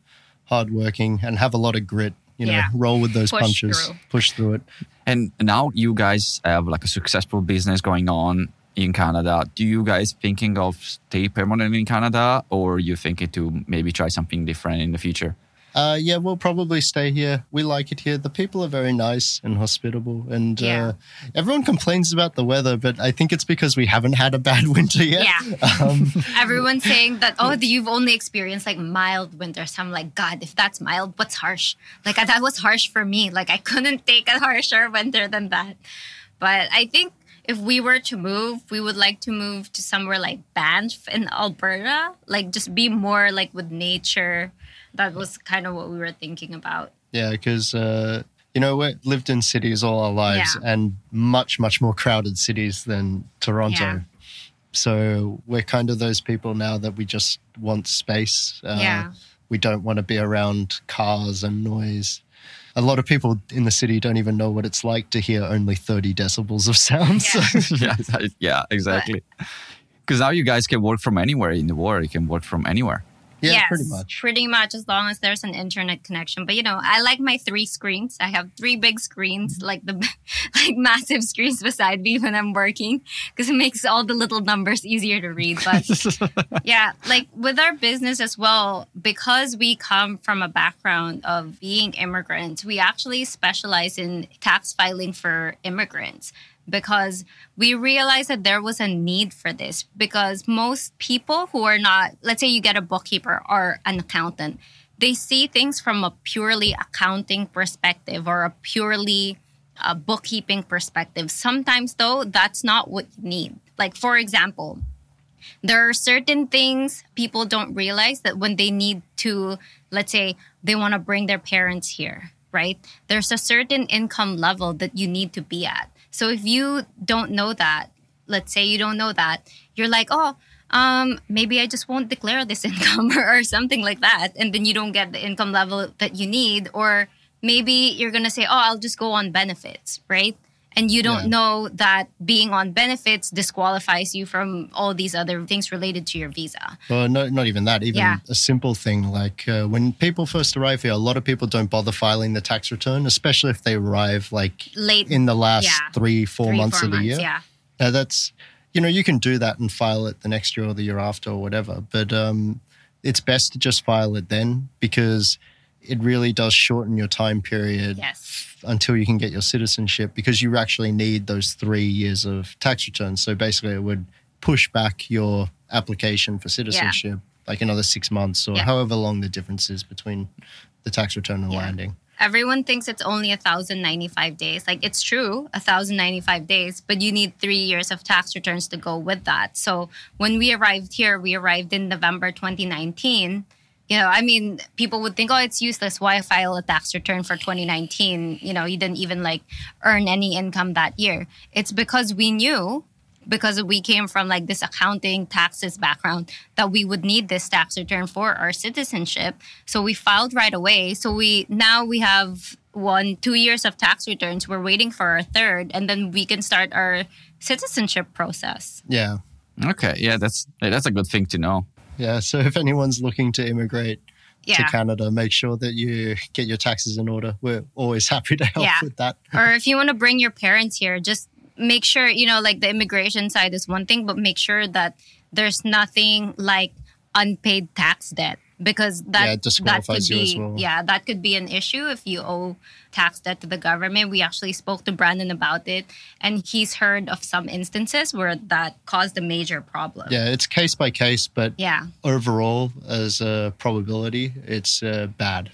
C: hardworking and have a lot of grit. You know,
A: Yeah.
C: roll with those
A: Push
C: punches,
A: through.
C: push through it.
B: And now you guys have like a successful business going on in Canada. Do you guys thinking of stay permanent in Canada or you thinking to maybe try something different in the future?
C: Uh, yeah, we'll probably stay here. We like it here. The people are very nice and hospitable, and
A: Yeah.
C: uh, everyone complains about the weather, but I think it's because we haven't had a bad winter yet.
A: Yeah.
C: Um,
A: Everyone's saying that, oh, you've only experienced like mild winters. I'm like, God, if that's mild, what's harsh? Like, that was harsh for me. Like, I couldn't take a harsher winter than that. But I think if we were to move, we would like to move to somewhere like Banff in Alberta, like just be more like with nature. That was kind of what we were thinking about.
C: yeah, because uh, you know we lived in cities all our lives,
A: Yeah.
C: and much, much more crowded cities than Toronto.
A: Yeah.
C: So we're kind of those people now that we just want space. Uh,
A: Yeah.
C: We don't want to be around cars and noise. A lot of people in the city don't even know what it's like to hear only 30 decibels of sound. So
B: yeah, yeah, exactly. Because now you guys can work from anywhere in the world. You can work from anywhere.
C: Yeah,
A: yes,
C: pretty much.
A: Pretty much, as long as there's an internet connection. But you know, I like my three screens. I have three big screens, mm-hmm. like the like massive screens beside me when I'm working, because it makes all the little numbers easier to read. But yeah, like with our business as well, because we come from a background of being immigrants, we actually specialize in tax filing for immigrants because we realized that there was a need for this. Because most people who are not let's say you get a bookkeeper or an accountant they see things from a purely accounting perspective or a purely uh, bookkeeping perspective. Sometimes though that's not what you need. Like for example there are certain things people don't realize that when they need to let's say they want to bring their parents here right? There's a certain income level that you need to be at so if you don't know that, let's say you don't know that, you're like, oh, um, maybe I just won't declare this income or, something like that. And then you don't get the income level that you need. Or maybe you're going to say, oh, I'll just go on benefits, right? And you don't yeah. know that being on benefits disqualifies you from all these other things related to your visa.
C: Well, no, not even that. Even yeah. a simple thing like uh, when people first arrive here, a lot of people don't bother filing the tax return, especially if they arrive like
A: late
C: in the last yeah. three, four
A: three,
C: months
A: four
C: of the
A: months,
C: year.
A: Yeah,
C: now that's you know you can do that and file it the next year or the year after or whatever, but um, it's best to just file it then because it really does shorten your time period
A: yes.
C: until you can get your citizenship because you actually need those three years of tax returns. So basically, it would push back your application for citizenship yeah. like another six months or yeah. however long the difference is between the tax return and yeah. landing.
A: Everyone thinks it's only 1,095 days. Like it's true, 1,095 days, but you need three years of tax returns to go with that. So when we arrived here, we arrived in November 2019 you know, I mean, people would think, oh, it's useless. Why file a tax return for 2019? You know, you didn't even like earn any income that year. It's because we knew, because we came from like this accounting taxes background, that we would need this tax return for our citizenship. So we filed right away. So we now we have one, two years of tax returns. We're waiting for our third, and then we can start our citizenship process.
C: Yeah.
B: Okay. Yeah, that's that's a good thing to know.
C: Yeah. So if anyone's looking to immigrate yeah. to Canada, make sure that you get your taxes in order. We're always happy to help
A: yeah.
C: with that.
A: or if you want to bring your parents here, just make sure, you know, like the immigration side is one thing, but make sure that there's nothing like unpaid tax debt because that
C: yeah,
A: that could be
C: well.
A: yeah that could be an issue if you owe tax debt to the government. We actually spoke to Brandon about it, and he's heard of some instances where that caused a major problem.
C: Yeah, it's case by case, but
A: yeah,
C: overall as a probability, it's uh, bad.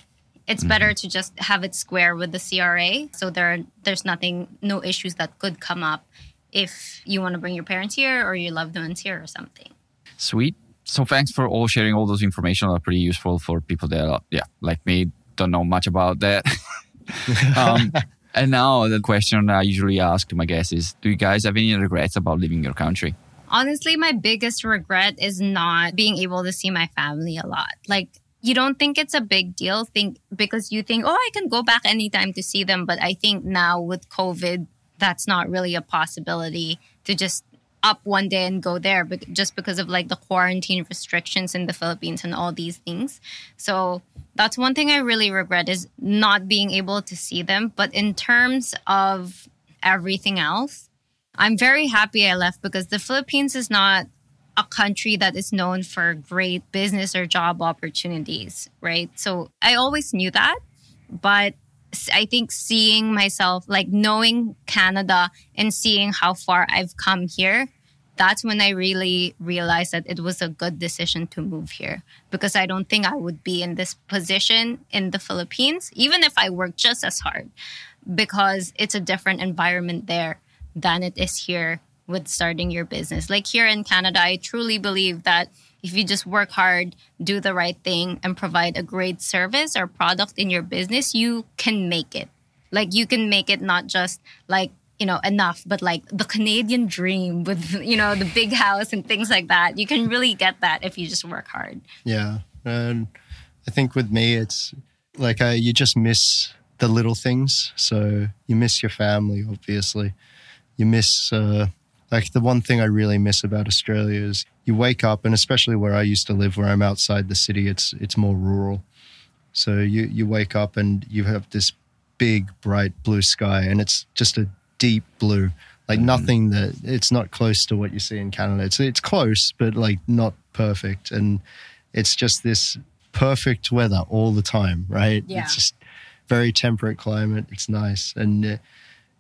A: It's mm-hmm. better to just have it square with the CRA, so there there's nothing, no issues that could come up if you want to bring your parents here or your loved ones here or something.
B: Sweet so thanks for all sharing all those information. Are pretty useful for people that, are, yeah, like me, don't know much about that. um, and now the question I usually ask to my guests is: Do you guys have any regrets about leaving your country?
A: Honestly, my biggest regret is not being able to see my family a lot. Like you don't think it's a big deal think because you think oh i can go back anytime to see them but i think now with covid that's not really a possibility to just up one day and go there but just because of like the quarantine restrictions in the Philippines and all these things. So that's one thing I really regret is not being able to see them. But in terms of everything else, I'm very happy I left because the Philippines is not a country that is known for great business or job opportunities, right? So I always knew that, but I think seeing myself, like knowing Canada and seeing how far I've come here, that's when I really realized that it was a good decision to move here because I don't think I would be in this position in the Philippines, even if I worked just as hard, because it's a different environment there than it is here with starting your business. Like here in Canada, I truly believe that if you just work hard, do the right thing, and provide a great service or product in your business, you can make it. Like you can make it not just like, you know, enough, but like the Canadian dream with, you know, the big house and things like that. You can really get that if you just work hard.
C: Yeah. And I think with me, it's like uh, you just miss the little things. So you miss your family, obviously. You miss, uh, Like the one thing I really miss about Australia is you wake up, and especially where I used to live, where I'm outside the city, it's it's more rural. So you you wake up and you have this big bright blue sky, and it's just a deep blue, like nothing that it's not close to what you see in Canada. It's it's close, but like not perfect, and it's just this perfect weather all the time, right?
A: Yeah.
C: It's just very temperate climate. It's nice, and uh,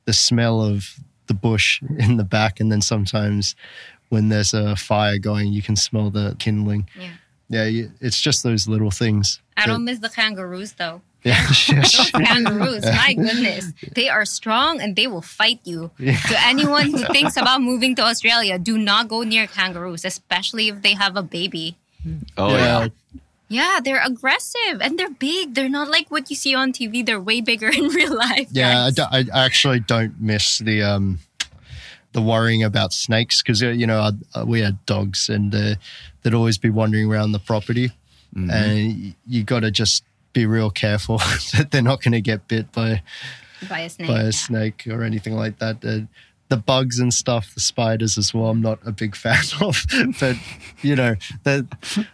C: the smell of the bush in the back, and then sometimes when there's a fire going, you can smell the kindling.
A: Yeah.
C: Yeah, you, it's just those little things.
A: I
C: that-
A: don't miss the kangaroos though.
C: Yeah,
A: Those kangaroos, my goodness, they are strong and they will fight you. To anyone who thinks about moving to Australia, do not go near kangaroos, especially if they have a baby.
B: Oh yeah.
A: Yeah, they're aggressive and they're big. They're not like what you see on TV. They're way bigger in real life.
C: Yeah, I, do- I actually don't miss the um, the worrying about snakes because you know uh, we had dogs and uh, they'd always be wandering around the property,
B: Mm-hmm.
C: and you got to just be real careful that they're not going to get bit by
A: by a snake.
C: by a
A: yeah.
C: snake or anything like that. Uh, the bugs and stuff, the spiders as well. I'm not a big fan of, but you know, the,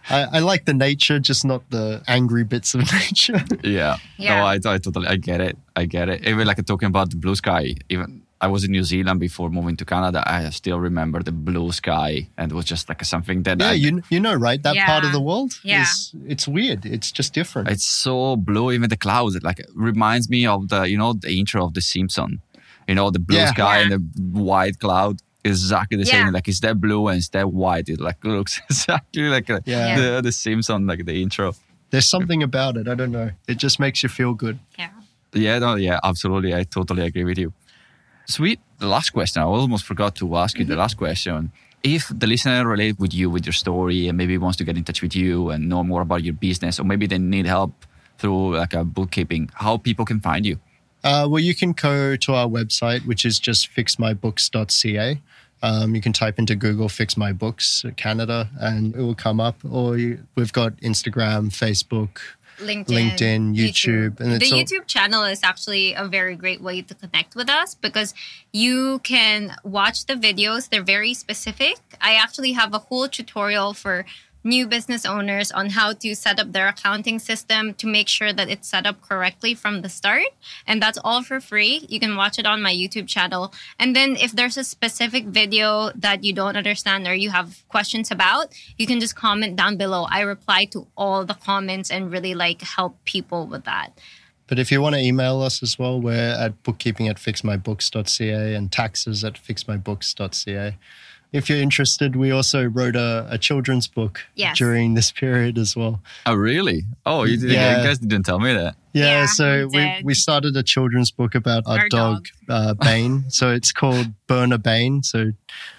C: I, I like the nature, just not the angry bits of nature.
B: Yeah.
A: Yeah.
B: No, I, I totally, I get it. I get it. Even like talking about the blue sky, even I was in New Zealand before moving to Canada. I still remember the blue sky and it was just like something that
C: Yeah,
B: I,
C: you you know, right? That part of the world
A: Yeah.
C: is it's weird. It's just different.
B: it's so blue, even the clouds. It like reminds me of the, you know, the intro of The Simpson. You know, the blue
C: Yeah.
B: sky
A: Yeah.
B: and the white cloud. Is exactly the
A: Yeah.
B: same. Like it's that blue and it's that white. It like looks exactly like a,
C: Yeah.
B: the the Simpson, like the intro.
C: There's something about it. I don't know. It just makes you feel good.
A: Yeah.
B: Yeah, no, yeah, absolutely. I totally agree with you. Sweet. The last question. I almost forgot to ask you the mm-hmm. last question. If the listener relate with you with your story and maybe wants to get in touch with you and know more about your business, or maybe they need help through like a bookkeeping, how people can find you?
C: Uh, well, you can go to our website, which is just fixmybooks.ca. Um, you can type into Google "Fix My Books Canada" and it will come up. Or you, we've got Instagram, Facebook.
A: LinkedIn,
C: LinkedIn, YouTube, and
A: the
C: it's all-
A: YouTube channel is actually a very great way to connect with us because you can watch the videos. They're very specific. I actually have a whole tutorial for new business owners on how to set up their accounting system to make sure that it's set up correctly from the start. And that's all for free. You can watch it on my YouTube channel. And then if there's a specific video that you don't understand or you have questions about, you can just comment down below. I reply to all the comments and really like help people with that.
C: But if you want to email us as well, we're at bookkeeping at fixmybooks.ca and taxes at fixmybooks.ca. If you're interested, we also wrote a, a children's book
A: Yes.
C: during this period as well.
B: Oh, really? Oh, you, did,
C: Yeah.
B: you guys didn't tell me that.
C: Yeah,
A: Yeah,
C: so
A: we
C: we, we started a children's book about our,
A: Our
C: dog, uh, Bane. so it's called Burner Bane. So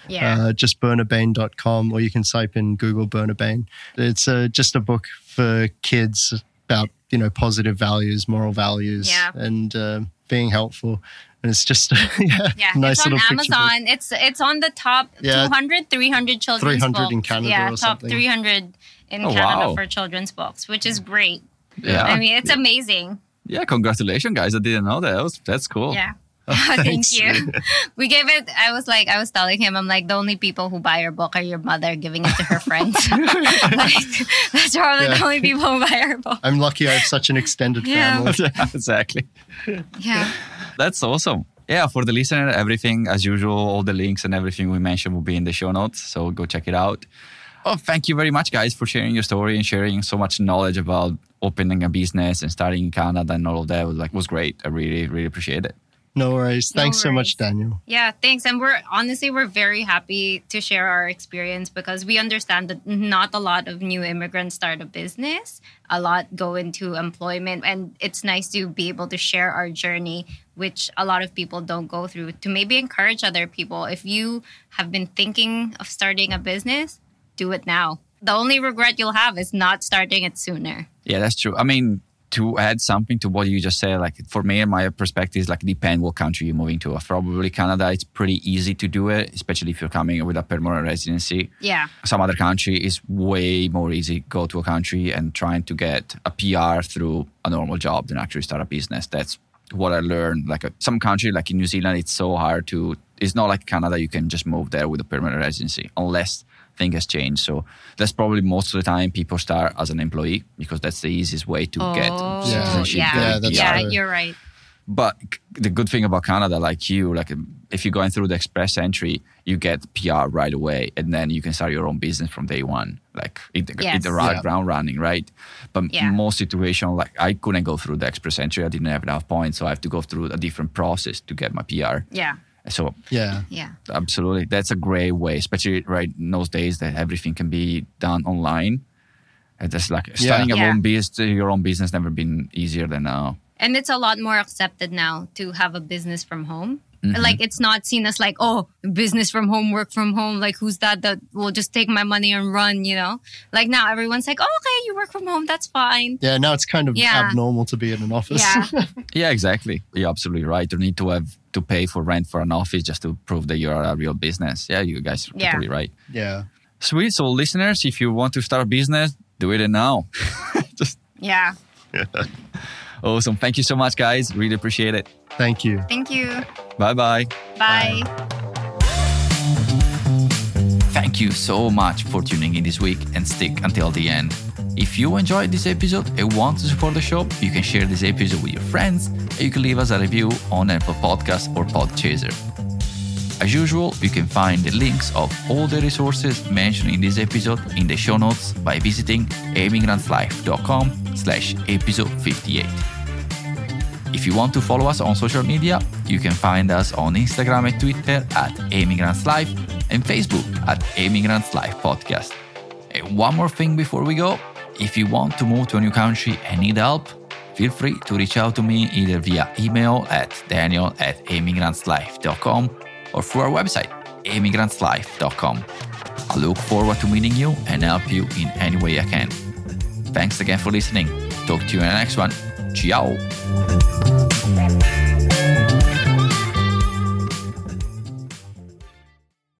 A: Yeah.
C: uh, just burnerbane.com or you can type in Google Burner Bane. It's uh, just a book for kids about, you know, positive values, moral values,
A: Yeah.
C: and uh, being helpful. And it's just, yeah,
A: yeah,
C: nice
A: it's on
C: picture book.
A: Amazon. It's it's on the top
C: Yeah.
A: 200, 300 children's
C: 300 in. Canada
A: yeah, top
C: something.
A: 300 in
B: Oh,
A: Canada
B: wow.
A: for children's books, which is great.
B: Yeah.
A: I mean, it's amazing.
B: Yeah, congratulations, guys. I didn't know that. that was, that's cool.
A: Yeah.
C: thanks.
A: Thank you. we gave it. I was like, I was telling him, I'm like, the only people who buy your book are your mother giving it to her friends. like, that's probably the only people who buy our book.
C: I'm lucky I have such an extended
A: Yeah.
C: family.
B: Yeah, exactly.
A: Yeah.
B: That's awesome. Yeah, for the listener, everything as usual, all the links and everything we mentioned will be in the show notes. So go check it out. Oh, thank you very much, guys, for sharing your story and sharing so much knowledge about opening a business and starting in Canada and all of that. It was like was great. I really, really appreciate it.
C: No worries.
A: No
C: Thanks so much. Daniel.
A: Yeah, thanks. And we're honestly we're very happy to share our experience because we understand that not a lot of new immigrants start a business. A lot go into employment and it's nice to be able to share our journey which a lot of people don't go through to maybe encourage other people. If you have been thinking of starting a business, do it now. The only regret you'll have is not starting it sooner.
B: Yeah, that's true. I mean, to add something to what you just said, like for me and my perspective is like depend what country you're moving to. Probably Canada, it's pretty easy to do it, especially if you're coming with a permanent residency.
A: Yeah.
B: some other country is way more easy go to a country and trying to get a PR through a normal job than actually start a business. That's what I learned. Like uh, some country, like in New Zealand, it's so hard to it's not like Canada. You can just move there with a permanent residency unless things has changed. So that's probably most of the time people start as an employee because that's the easiest way to get
A: Oh,
B: citizenship.
A: yeah,
B: get
C: Yeah, that's
A: yeah,
C: true.
A: you're right.
B: But the good thing about Canada, like you, like um, if you're going through the express entry, you get PR right away, and then you can start your own business from day one, like hit the, hit
A: Yes.
B: the right
C: Yeah.
B: ground running, right? But
A: Yeah.
B: most situation, like I couldn't go through the express entry, I didn't have enough points, so I have to go through a different process to get my PR.
A: Yeah,
B: So
C: Yeah.
A: yeah,
B: absolutely, that's a great way, especially right in those days that everything can be done online. And That's like starting
A: Yeah.
B: a own business, your own business, never been easier than now.
A: and it's a lot more accepted now to have a business from home.
B: Mm-hmm.
A: Like it's not seen as like oh business from home, work from home. Like who's that that will just take my money and run? You know, like now everyone's like oh, okay, you work from home, that's fine.
C: Yeah. Now it's kind of
A: Yeah.
C: abnormal to be in an office.
A: Yeah,
B: Yeah, exactly. You're absolutely right. You need to have to pay for rent for an office just to prove that you're a real business. Yeah, you guys are
A: Yeah.
B: totally right.
C: yeah.
B: Sweet. So, listeners, if you want to start a business, do it now. just
A: yeah.
B: awesome. Thank you so much, guys. Really appreciate it.
C: Thank you.
A: Thank you.
B: Bye bye.
A: Bye.
B: Thank you so much for tuning in this week and stick until the end. If you enjoyed this episode and want to support the show, you can share this episode with your friends and you can leave us a review on Apple Podcasts or Podchaser. As usual, you can find the links of all the resources mentioned in this episode in the show notes by visiting emigrantlife.com slash episode 58. If you want to follow us on social media, you can find us on Instagram and Twitter at Emigrants Life and Facebook at Emigrants Life Podcast. And one more thing before we go if you want to move to a new country and need help, feel free to reach out to me either via email at daniel at emigrantslife.com or through our website, emigrantslife.com. I look forward to meeting you and help you in any way I can. Thanks again for listening. Talk to you in the next one. Ciao.